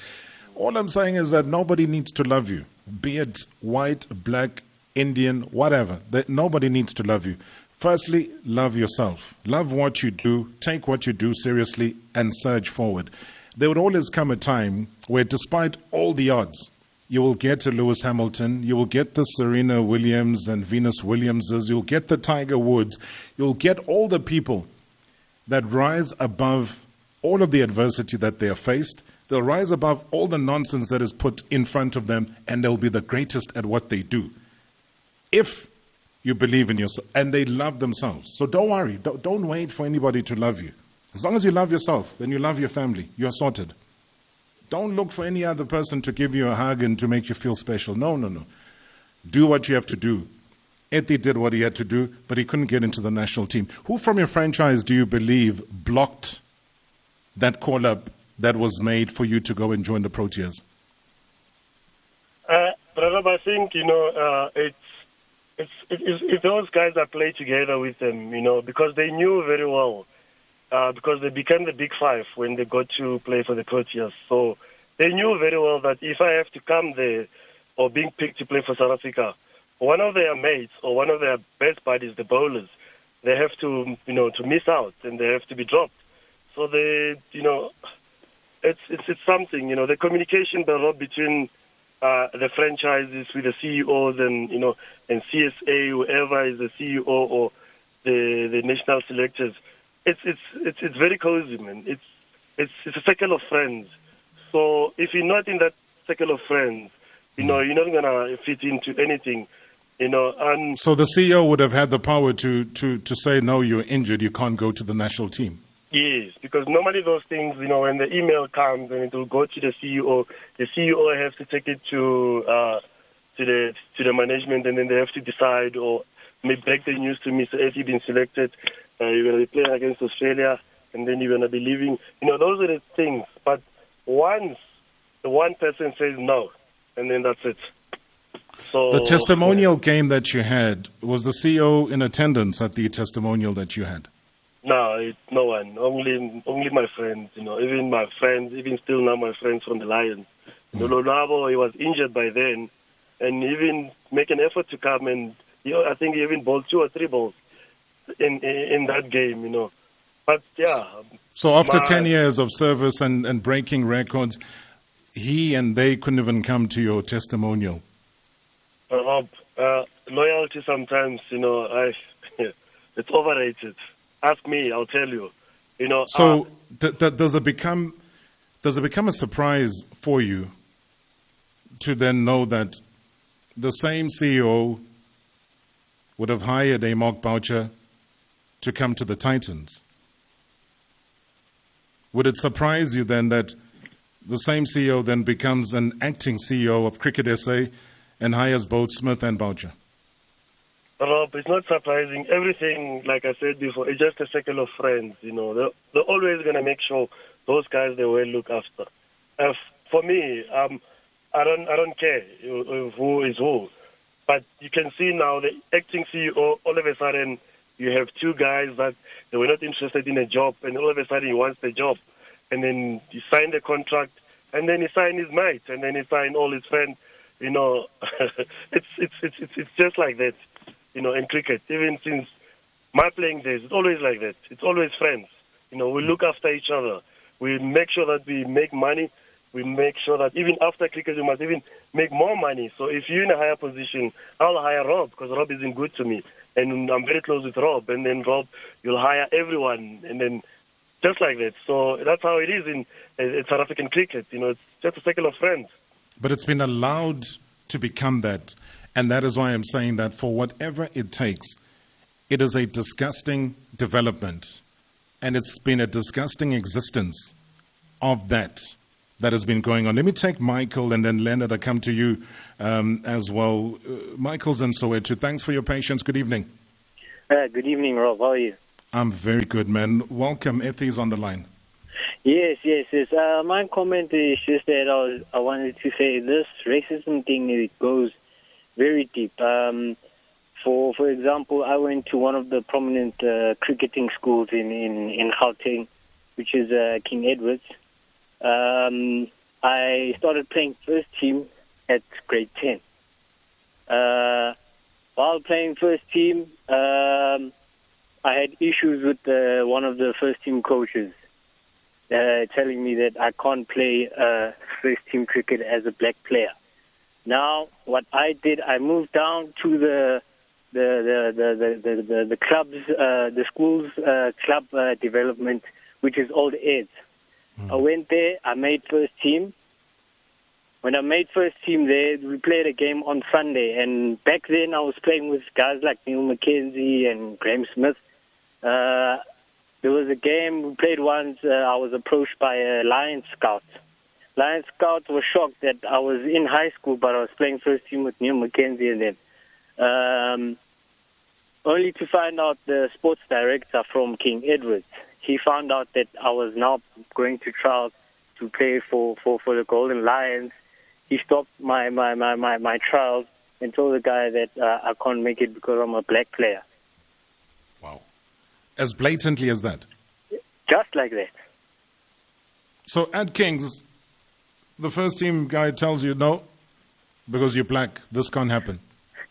All I'm saying is that nobody needs to love you, be it white, black, Indian, whatever. That nobody needs to love you. Firstly, love yourself. Love what you do. Take what you do seriously and surge forward. There would always come a time where, despite all the odds, You will get a Lewis Hamilton. You will get the Serena Williams and Venus Williamses. You'll get the Tiger Woods. You'll get all the people that rise above all of the adversity that they are faced. They'll rise above all the nonsense that is put in front of them, and they'll be the greatest at what they do. If you believe in yourself, and they love themselves. So don't worry. Don't, don't wait for anybody to love you. As long as you love yourself, then you love your family. You're sorted. Don't look for any other person to give you a hug and to make you feel special. No, no, no. Do what you have to do. Ethy did what he had to do, but he couldn't get into the national team. Who from your franchise do you believe blocked that call up that was made for you to go and join the Proteas? Uh, Rob, I think you know uh, it's it's, it's it's those guys that play together with them, you know, because they knew very well, uh, because they became the big five when they got to play for the Proteas. So they knew very well that if I have to come there or being picked to play for South Africa, one of their mates or one of their best buddies, the bowlers, they have to, you know, to miss out and they have to be dropped. So they, you know, it's it's it's something, you know, the communication between uh, the franchises with the CEOs and you know and CSA, whoever is the CEO or the the national selectors. It's it's it's it's very cozy, man. It's it's it's a circle of friends. So if you're not in that circle of friends, you know you're not gonna fit into anything. You know, and so the CEO would have had the power to, to, to say, no, you're injured, you can't go to the national team. Yes, because normally those things, you know, when the email comes and it will go to the CEO, the CEO has to take it to uh, to the to the management, and then they have to decide or maybe break the news to me. So if you've been selected, uh, you're going to be playing against Australia, and then you're going to be leaving. You know, those are the things. But once the one person says no, and then that's it. So the testimonial game that you had was the CEO in attendance at the testimonial that you had. No, it, no one. Only only my friends. You know, even my friends, even still now my friends from the Lions. Mm. Lonwabo, he was injured by then, and even make an effort to come and you know, I think he even bowled two or three balls in in, in that game. You know, but yeah. So after my, ten years of service and and breaking records, he and they couldn't even come to your testimonial. Uh, Rob, uh, loyalty sometimes, you know, I it's overrated. Ask me, I'll tell you. You know. So uh, th- th- does it become does it become a surprise for you to then know that the same CEO would have hired a Mark Boucher to come to the Titans? Would it surprise you then that the same CEO then becomes an acting CEO of Cricket SA and hires both Smith and Boucher? Rob, it's not surprising. Everything, like I said before, is just a circle of friends. You know, they're, they're always going to make sure those guys they will look after. And for me, um, I don't, I don't care who is who, but you can see now the acting CEO. All of a sudden, you have two guys that they were not interested in a job, and all of a sudden he wants the job, and then he signed the contract, and then he signed his mate, and then he signed all his friends. You know, it's, it's it's it's it's just like that you know, in cricket, even since my playing days, it's always like that. It's always friends. You know, we look after each other. We make sure that we make money. We make sure that even after cricket, we must even make more money. So if you're in a higher position, I'll hire Rob because Rob isn't good to me. And I'm very close with Rob. And then Rob, you'll hire everyone. And then just like that. So that's how it is in, in South African cricket. You know, it's just a circle of friends. But it's been allowed to become that. And that is why I'm saying that for whatever it takes, it is a disgusting development. And it's been a disgusting existence of that that has been going on. Let me take Michael and then Leonard. I come to you um, as well. Uh, Michael's in Soweto. Thanks for your patience. Good evening. Uh, good evening, Rob. How are you? I'm very good, man. Welcome. Ethy's on the line. Yes, yes, yes. Uh, my comment is just that I, was, I wanted to say this racism thing it goes very deep. Um, for for example, I went to one of the prominent uh, cricketing schools in in in Gauteng, which is uh, King Edward's. Um, I started playing first team at grade ten. Uh, while playing first team, um, I had issues with uh, one of the first team coaches, uh, telling me that I can't play uh, first team cricket as a black player. Now, what I did, I moved down to the the the the the, the, the club's uh, the school's uh, club uh, development, which is Old Eds. I went there. I made first team. When I made first team there, we played a game on Sunday. And back then, I was playing with guys like Neil McKenzie and Graham Smith. Uh, there was a game we played once. Uh, I was approached by a Lion Scout. Lion Scout was shocked that I was in high school, but I was playing first team with Neil McKenzie and them. Um, only to find out the sports director from King Edward. He found out that I was now going to trials to play for, for, for the Golden Lions. He stopped my, my, my, my, my trials and told the guy that uh, I can't make it because I'm a black player. Wow. As blatantly as that. Just like that. So at Kings, the first team guy tells you no, because you're black. This can't happen.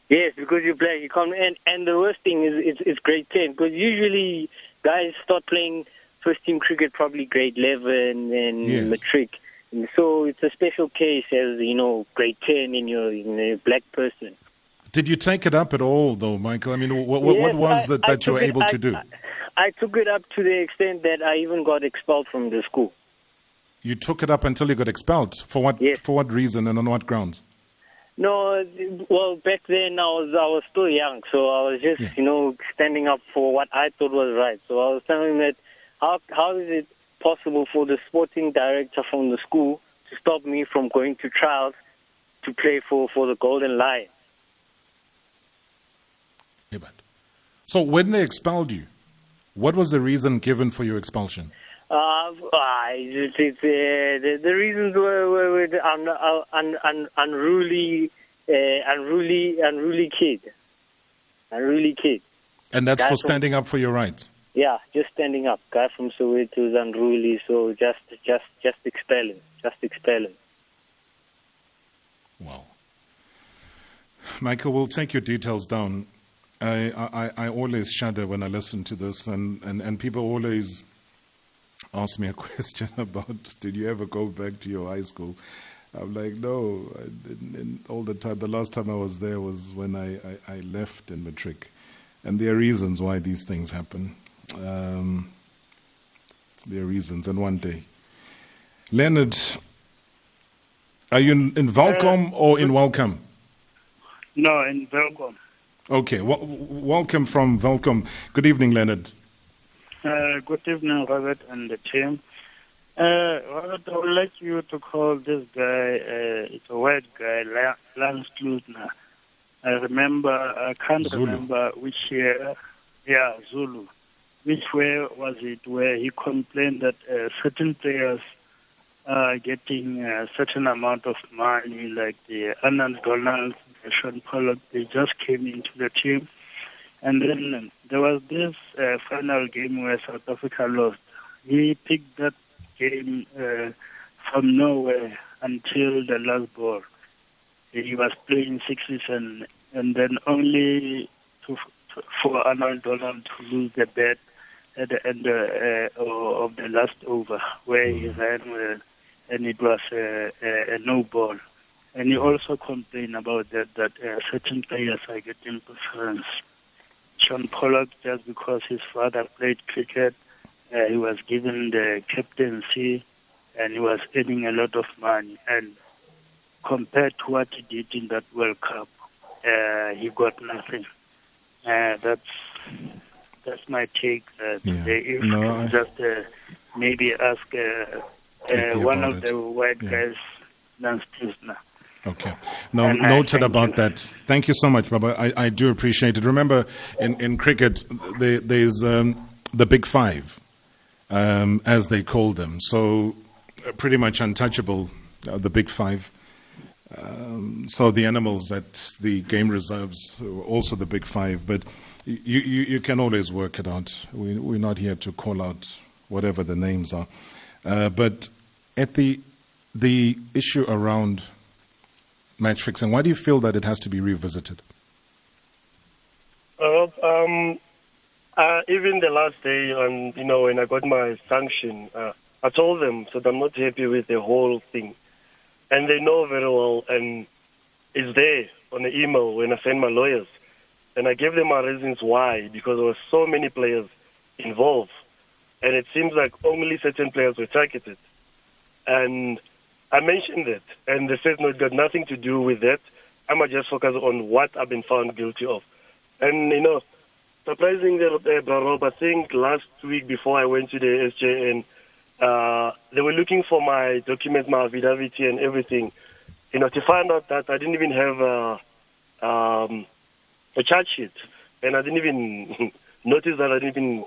Yes, because you're black, you can't. And and the worst thing is it's, it's grade ten because usually guys start playing first team cricket probably grade eleven and Yes. matric. And so it's a special case as you know grade ten in your in a black person. Did you take it up at all, though, Michael? I mean, what, what, Yes, what was I- it I that you were took it- able I- to do? I took it up to the extent that I even got expelled from the school. You took it up until you got expelled. For what? Yes. For what reason and on what grounds? No, well, back then I was I was still young, so I was just you know standing up for what I thought was right. So I was telling that how how is it possible for the sporting director from the school to stop me from going to trials to play for for the Golden Lion? So when they expelled you, what was the reason given for your expulsion? Uh, I it's, it's, uh, the, the reasons were, were, were the un, un, un, unruly, uh, unruly, unruly kid, unruly kid. And that's Guy for from- standing up for your rights. Yeah, just standing up. Guy from Soweto is unruly, so just, just, just expel him. Just expel him. Michael, we'll take your details down. I, I, I always shudder when I listen to this, and, and, and people always ask me a question about did you ever go back to your high school? I'm like, no. I didn't, and all the time, the last time I was there was when I, I, I left in matric. And there are reasons why these things happen. Um, there are reasons, and one day. Leonard, are you in, in Valcom or in Welcome? No, in Belcom. Okay, w- welcome from Velcom. Good evening, Leonard. Uh, good evening, Robert and the team. Uh, Robert, I would like you to call this guy, uh, it's a white guy, La- Lance Klusener. I remember, I can't Zulu. remember which year, yeah, Zulu. Which way was it where he complained that uh, certain players are getting a certain amount of money, like the Allan Donald, the Shaun Pollock, they just came into the team. And then there was this uh, final game where South Africa lost. He picked that game uh, from nowhere until the last ball. He was playing sixes and and then only to, to, for Allan Donald to lose the bet at the end uh, uh, of the last over where he ran with, and it was uh, a, a no ball. And he also complained about that that uh, certain players are getting preference. Shaun Pollock, just because his father played cricket, uh, he was given the captaincy and he was earning a lot of money. And compared to what he did in that World Cup, uh, he got nothing. Uh, that's that's my take. Uh, today. If No, you I- just uh, maybe ask uh, uh, one of it. the white Yeah. guys, Lance Tisner. Okay. No, And noted about that. Thank you so much, Baba. I, I do appreciate it. Remember, in, in cricket, there, there's um, the big five, um, as they call them. So, uh, pretty much untouchable, uh, the big five. Um, so, the animals at the game reserves are also the big five. But you, you, you can always work it out. We, we're not here to call out whatever the names are. Uh, but at the, the issue around match fixing. Why do you feel that it has to be revisited? Uh, um, uh, even the last day, um, you know, when I got my sanction, uh, I told them that I'm not happy with the whole thing, and they know very well. And it's there on the email when I send my lawyers. And I gave them my reasons why, because there were so many players involved. And it seems like only certain players were targeted. And I mentioned that. And they said, no, it got nothing to do with that. I'm just focus on what I've been found guilty of. And, you know, surprisingly, uh, Rob, I think last week before I went to the SJN, uh, they were looking for my documents, my affidavit and everything. You know, to find out that I didn't even have a, um, a charge sheet. And I didn't even notice that I didn't even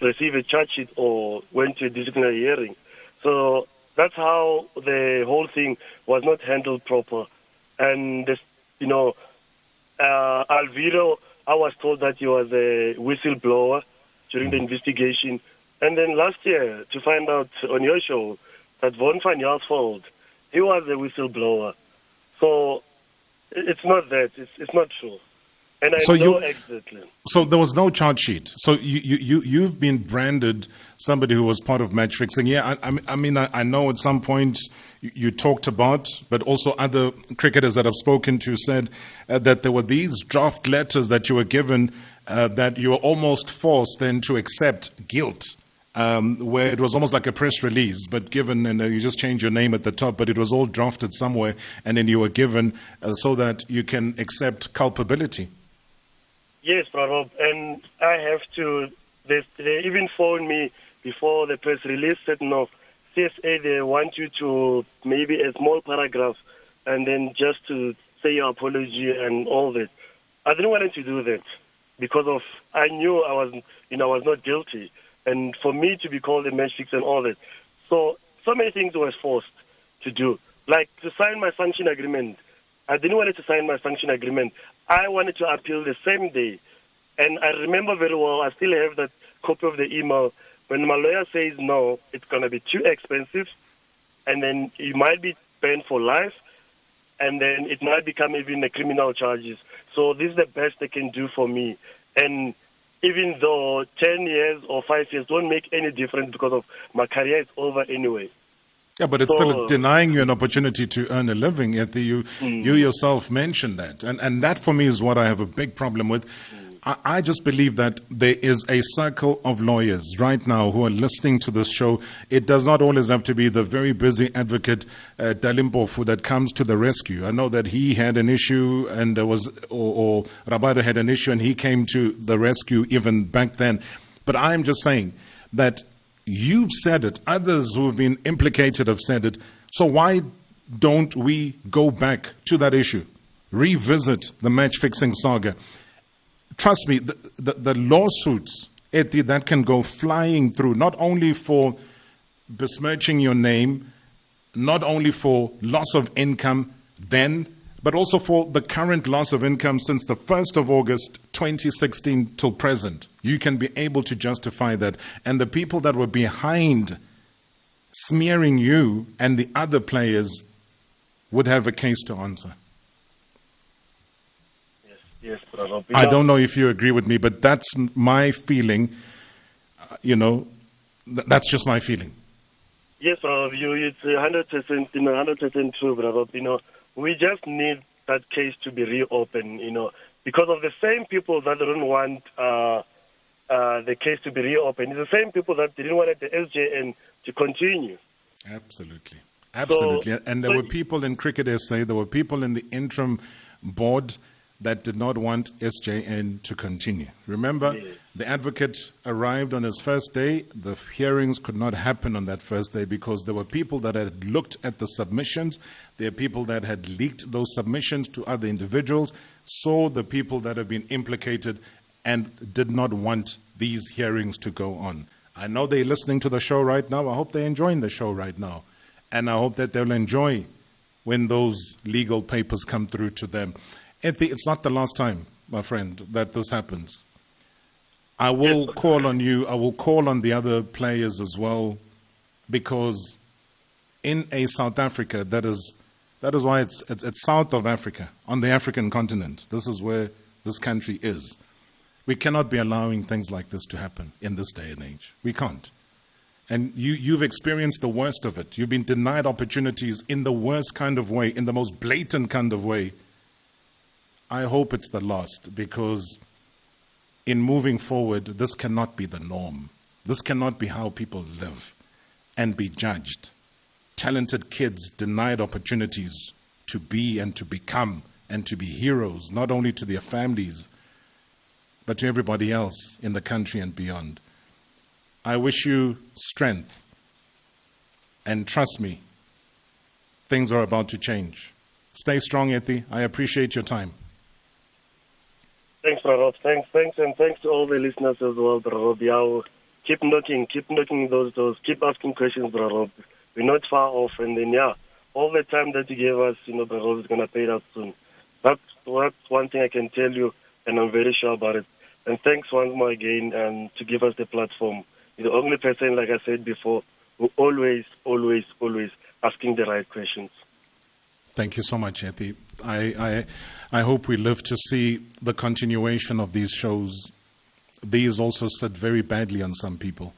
receive a charge sheet or went to a disciplinary hearing. So that's how the whole thing was not handled proper. And, this, you know, uh, Alviro, I was told that he was a whistleblower during the investigation. And then last year, to find out on your show that Vaughn van Jaarsveld, he was a whistleblower. So it's not that. It's, it's not true. And I So know you- exactly. So there was no charge sheet. So you, you, you, you've been branded somebody who was part of match fixing. Yeah, I, I mean- I I, I know at some point you, you talked about, but also other cricketers that I've spoken to said uh, that there were these draft letters that you were given uh, that you were almost forced then to accept guilt. Um, where it was almost like a press release, but given, and uh, you just change your name at the top, but it was all drafted somewhere, and then you were given uh, so that you can accept culpability. Yes, Rob, and I have to. They, they even phoned me before the press release said no. CSA they want you to maybe a small paragraph, and then just to say your apology and all that. I didn't want to do that because of I knew I was you know I was not guilty, and for me to be called a match and all that. So so many things I was forced to do, like to sign my sanction agreement. I didn't want to sign my sanction agreement. I wanted to appeal the same day. And I remember very well, I still have that copy of the email. When my lawyer says no, it's going to be too expensive, and then you might be banned for life, and then it might become even a criminal charges. So this is the best they can do for me. And even though 10 years or 5 years don't make any difference because of my career is over anyway. Yeah, but it's still denying you an opportunity to earn a living. Yet the, you, you yourself mentioned that, and and that for me is what I have a big problem with. I, I just believe that there is a circle of lawyers right now who are listening to this show. It does not always have to be the very busy advocate uh, Dali Mpofu that comes to the rescue. I know that he had an issue and there was, or, or Rabada had an issue and he came to the rescue even back then. But I'm just saying that You've said it. Others who have been implicated have said it. So why don't we go back to that issue? Revisit the match fixing saga. Trust me, the, the, the lawsuits Ethy, that can go flying through, not only for besmirching your name, not only for loss of income then, but also for the current loss of income since the 1st of August 2016 till present. You can be able to justify that. And the people that were behind smearing you and the other players would have a case to answer. Yes, yes, brother. I don't know if you agree with me, but that's my feeling. Uh, you know, th- that's just my feeling. Yes, brother. You, it's hundred percent, you know, hundred percent true, brother. You know, we just need that case to be reopened. You know, because of the same people that don't want uh, uh, the case to be reopened. It's the same people that didn't want the SJN to continue. Absolutely. Absolutely. and there so- were people in Cricket SA, there were people in the interim board that did not want SJN to continue. Remember, the advocate arrived on his first day. The hearings could not happen on that first day because there were people that had looked at the submissions. There are people that had leaked those submissions to other individuals, saw the people that have been implicated, and did not want these hearings to go on. I know they're listening to the show right now. I hope they're enjoying the show right now. And I hope that they'll enjoy when those legal papers come through to them. Ethy, it's not the last time, my friend, that this happens. I will call on you, I will call on the other players as well, because in a South Africa that is that is why it's, it's it's south of Africa, on the African continent. This is where this country is. We cannot be allowing things like this to happen in this day and age. We can't. And you, you've experienced the worst of it. You've been denied opportunities in the worst kind of way, in the most blatant kind of way. I hope it's the last because in moving forward, this cannot be the norm. This cannot be how people live and be judged. Talented kids denied opportunities to be and to become and to be heroes, not only to their families, but to everybody else in the country and beyond. I wish you strength. And trust me, things are about to change. Stay strong, Ethy. I appreciate your time. Thanks, Rob. Thanks, thanks, and thanks to all the listeners as well, Rob. Yeah, keep knocking, keep knocking those doors, keep asking questions, Rob. We're not far off, and then, yeah, all the time that you gave us, you know, Rob is to pay us soon. That's, that's one thing I can tell you, and I'm very sure about it. And thanks once more again and to give us the platform. You're the only person, like I said before, who always, always, always asking the right questions. Thank you so much, Ethy. I, I, I hope we live to see the continuation of these shows. These also sit very badly on some people.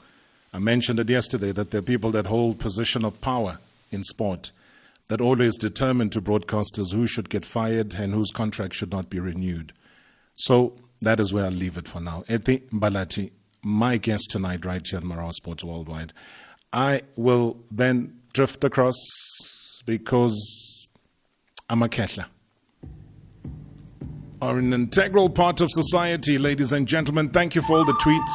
I mentioned it yesterday that there are people that hold position of power in sport that always determine to broadcasters who should get fired and whose contract should not be renewed. So that is where I'll leave it for now. Ethy Mbhalati, my guest tonight, right here at Marawa Sports Worldwide. I will then drift across because I'm a Ketla. Are an integral part of society, ladies and gentlemen. Thank you for all the tweets.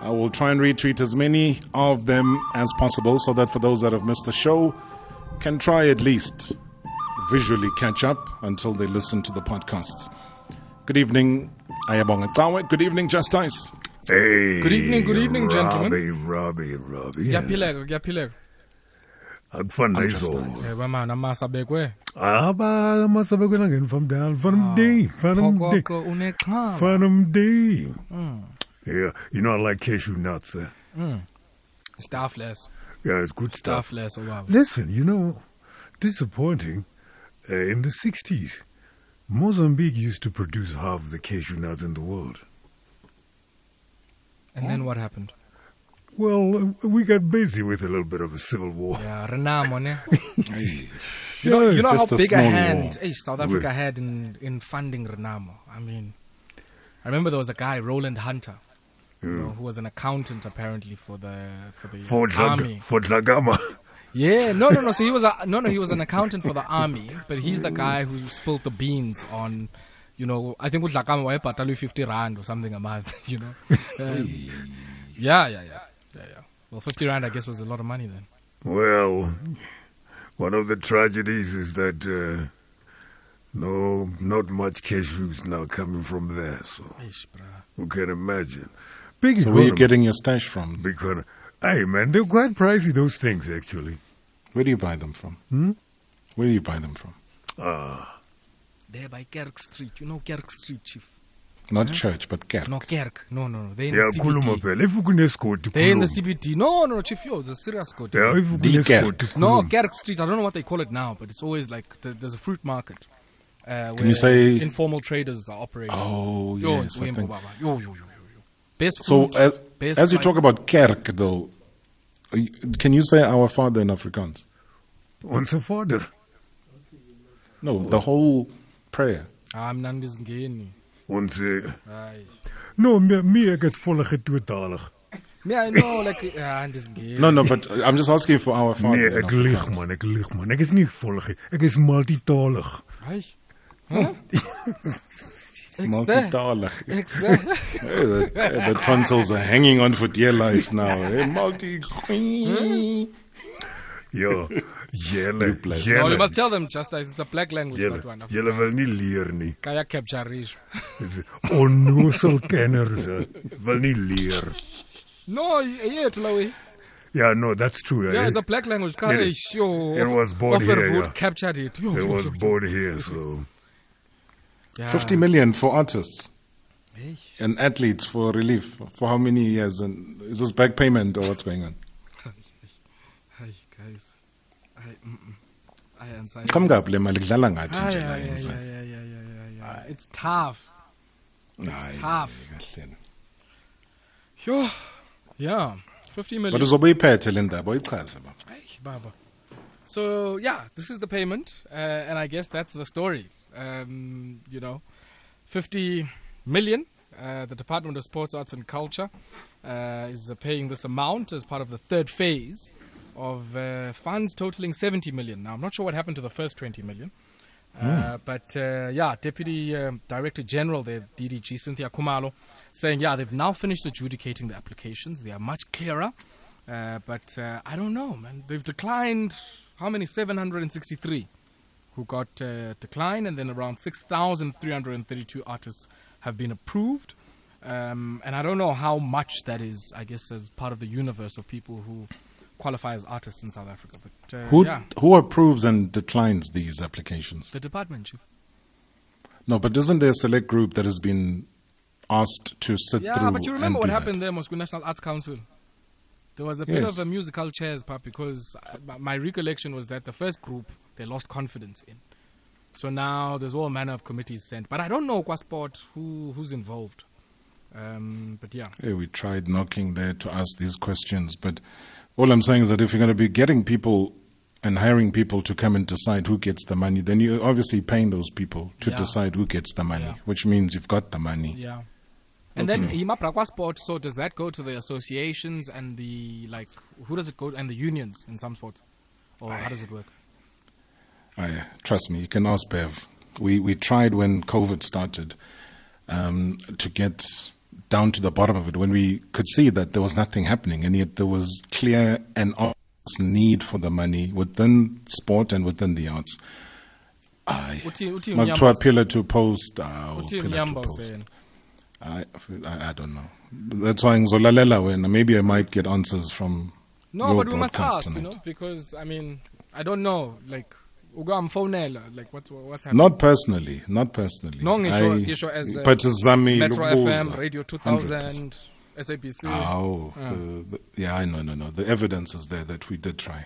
I will try and retweet as many of them as possible so that for those that have missed the show can try at least visually catch up until they listen to the podcast. Good evening, Ayabonga Tawe. Good evening, Justice. Hey. Good evening, good evening, gentlemen. Robbie, Robbie, Robbie. Kuyaphileka kuyaphileka akufani nayizolo yebo mana amasa bekwe aba amasabekwe langeni famdala fana mdeni fana mdeni phokoqo unexhala. fana mdeni Mm, yeah you know i like cashew nuts eh? mm. staffless yeah it's good stuff staffless obaba listen you know disappointing uh, in the 60s mozambique used to produce half the cashew nuts in the world. And then what happened well uh, we got busy with a little bit of a civil war yeah renamo ne you know you know how a big a hand war. eh, South Africa With- had in in funding renamo i mean I remember there was a guy Roland Hunter you know, who was an accountant apparently for the for the for army Dlag- for Dhlakama Yeah, no, no, no. So he was a no, no. He was an accountant for the army, but he's the guy who spilled the beans on, you know. I think uDlakama wayebhatalwe fifty rand or something a month. You know. Um, yeah, yeah, yeah, yeah, yeah. Well, fifty rand, I guess, was a lot of money then. Well, one of the tragedies is that uh, no, not much cashews now coming from there. So Eish, bruh. you can imagine. Big So where are you getting your stash from? Big economy. Hey man, they're quite pricey. Those things actually. Where do you buy them from? Hmm? Where do you buy them from? Ah, There by Kerk Street, you know Kerk Street, chief. Not Huh? church, but Kerk. No Kerk, no, no, no. They're in yeah, the khuluma CBD. phela. If kunesigodi They're in the khuluma. CBD. No, no, no, chief. Yo, it's a serious code. Yeah, if The kunesigodi Kerk. No. Kerk Street. I don't know what they call it now, but it's always like the, there's a fruit market. Uh, Can you say- informal traders are operating? Oh, Yo, yes, Wembo I think- Yo, yo, yo, yo, yo. Best So as, best as you talk about Kerk, though, can you say our father in Afrikaans? Onze father. No, the whole prayer. I'm Nandis ndizingeni. Onze. Hayi. No, me, me ek is volge tweetalig. Yeah, I know, like, ah, ndizingeni. No, no, but I'm just asking for our father. Nee, in ek lieg Afrikaans. man, ek lieg man. Ek is nie volge. Ek is multitalig. Hayi. Huh? Multitalig. Ek sê. The, the tonsils are hanging on for dear life now. Hey, multi. Ja, julle, bless. No, you must tell them, Justice, it's a black language, Julle, that one. julle wil nie leer nie. Kaya capture is. Onnoosel kenners hè. wil nie leer. No, yeah, Tulawi. Yeah, no, that's true. Yeah, eh. it's a black language. It- Kaya yo. it was born here, Offerwood yeah. captured it. Yo, It yo, was yo, yo. born here, so. Yeah. 50 million for artists Hey. and athletes for relief. For how many years? And is this back payment or what's going on? Hi, guys. I, mm-mm. I answer. Le mali kudlala ngathi nje la emzansi. It's tough. It's tough. Yo. Yeah, 50 million. But uzobe iphethe le ndaba uyichaze baba. Hey, Baba. So yeah, this is the payment, uh, and I guess that's the story. Um, you know, 50 million. Uh, the Department of Sports, Arts and Culture uh, is uh, paying this amount as part of the third phase of uh, funds totaling 70 million. Now, I'm not sure what happened to the first 20 million. Uh, but uh, yeah, Deputy um Director General there, DDG Cynthia Kumalo, saying yeah they've now finished adjudicating the applications. They are much clearer, uh, but uh, I don't know, man. They've declined how many? 763 who got uh, declined, and then around 6,332 artists have been approved. Um, and I don't know how much that is. I guess as part of the universe of people who qualify as artists in South Africa. But uh, Who yeah, who approves and declines these applications? the department chief. No, but isn't there a select group that has been asked to sit Yeah, through? but you remember what do that? happened there, Moscow National Arts Council? There was a bit Yes. of a musical chairs, part because uh, my- recollection was that the first group they lost confidence in. So now there's all manner of committees sent, but I don't know qua sport who who's involved. Um, but yeah, Yeah, we tried knocking there to ask these questions, but all I'm saying is that if you're going to be getting people and hiring people to come and decide who gets the money, then you're obviously paying those people to Yeah. decide who gets the money, Yeah. which means you've got the money. yeah. And then Okay. Imapra qua sport. So does that go to the associations and the like? Who does it go and the unions in some sports, or how does it work? I, trust me, you can ask Bev. We we tried when COVID started um, to get down to the bottom of it when we could see that there was nothing happening, and yet there was clear and obvious need for the money within sport and within the arts. Aye. Uthi- uthi Makuthiwa pillar to post. Uthi pillar to post. I, I, I don't know. That's why ngizolalela wena. Maybe I might get answers from No, but we must ask, you know, because I mean, I don't know, like, like, what, what's happening? Not personally, not personally. No, ngisho, ngisho as but Zami Metro FM, Radio 100%. 2000, SABC. Oh, Yeah. the, the, yeah, I know, no, no. The evidence is there that we did try.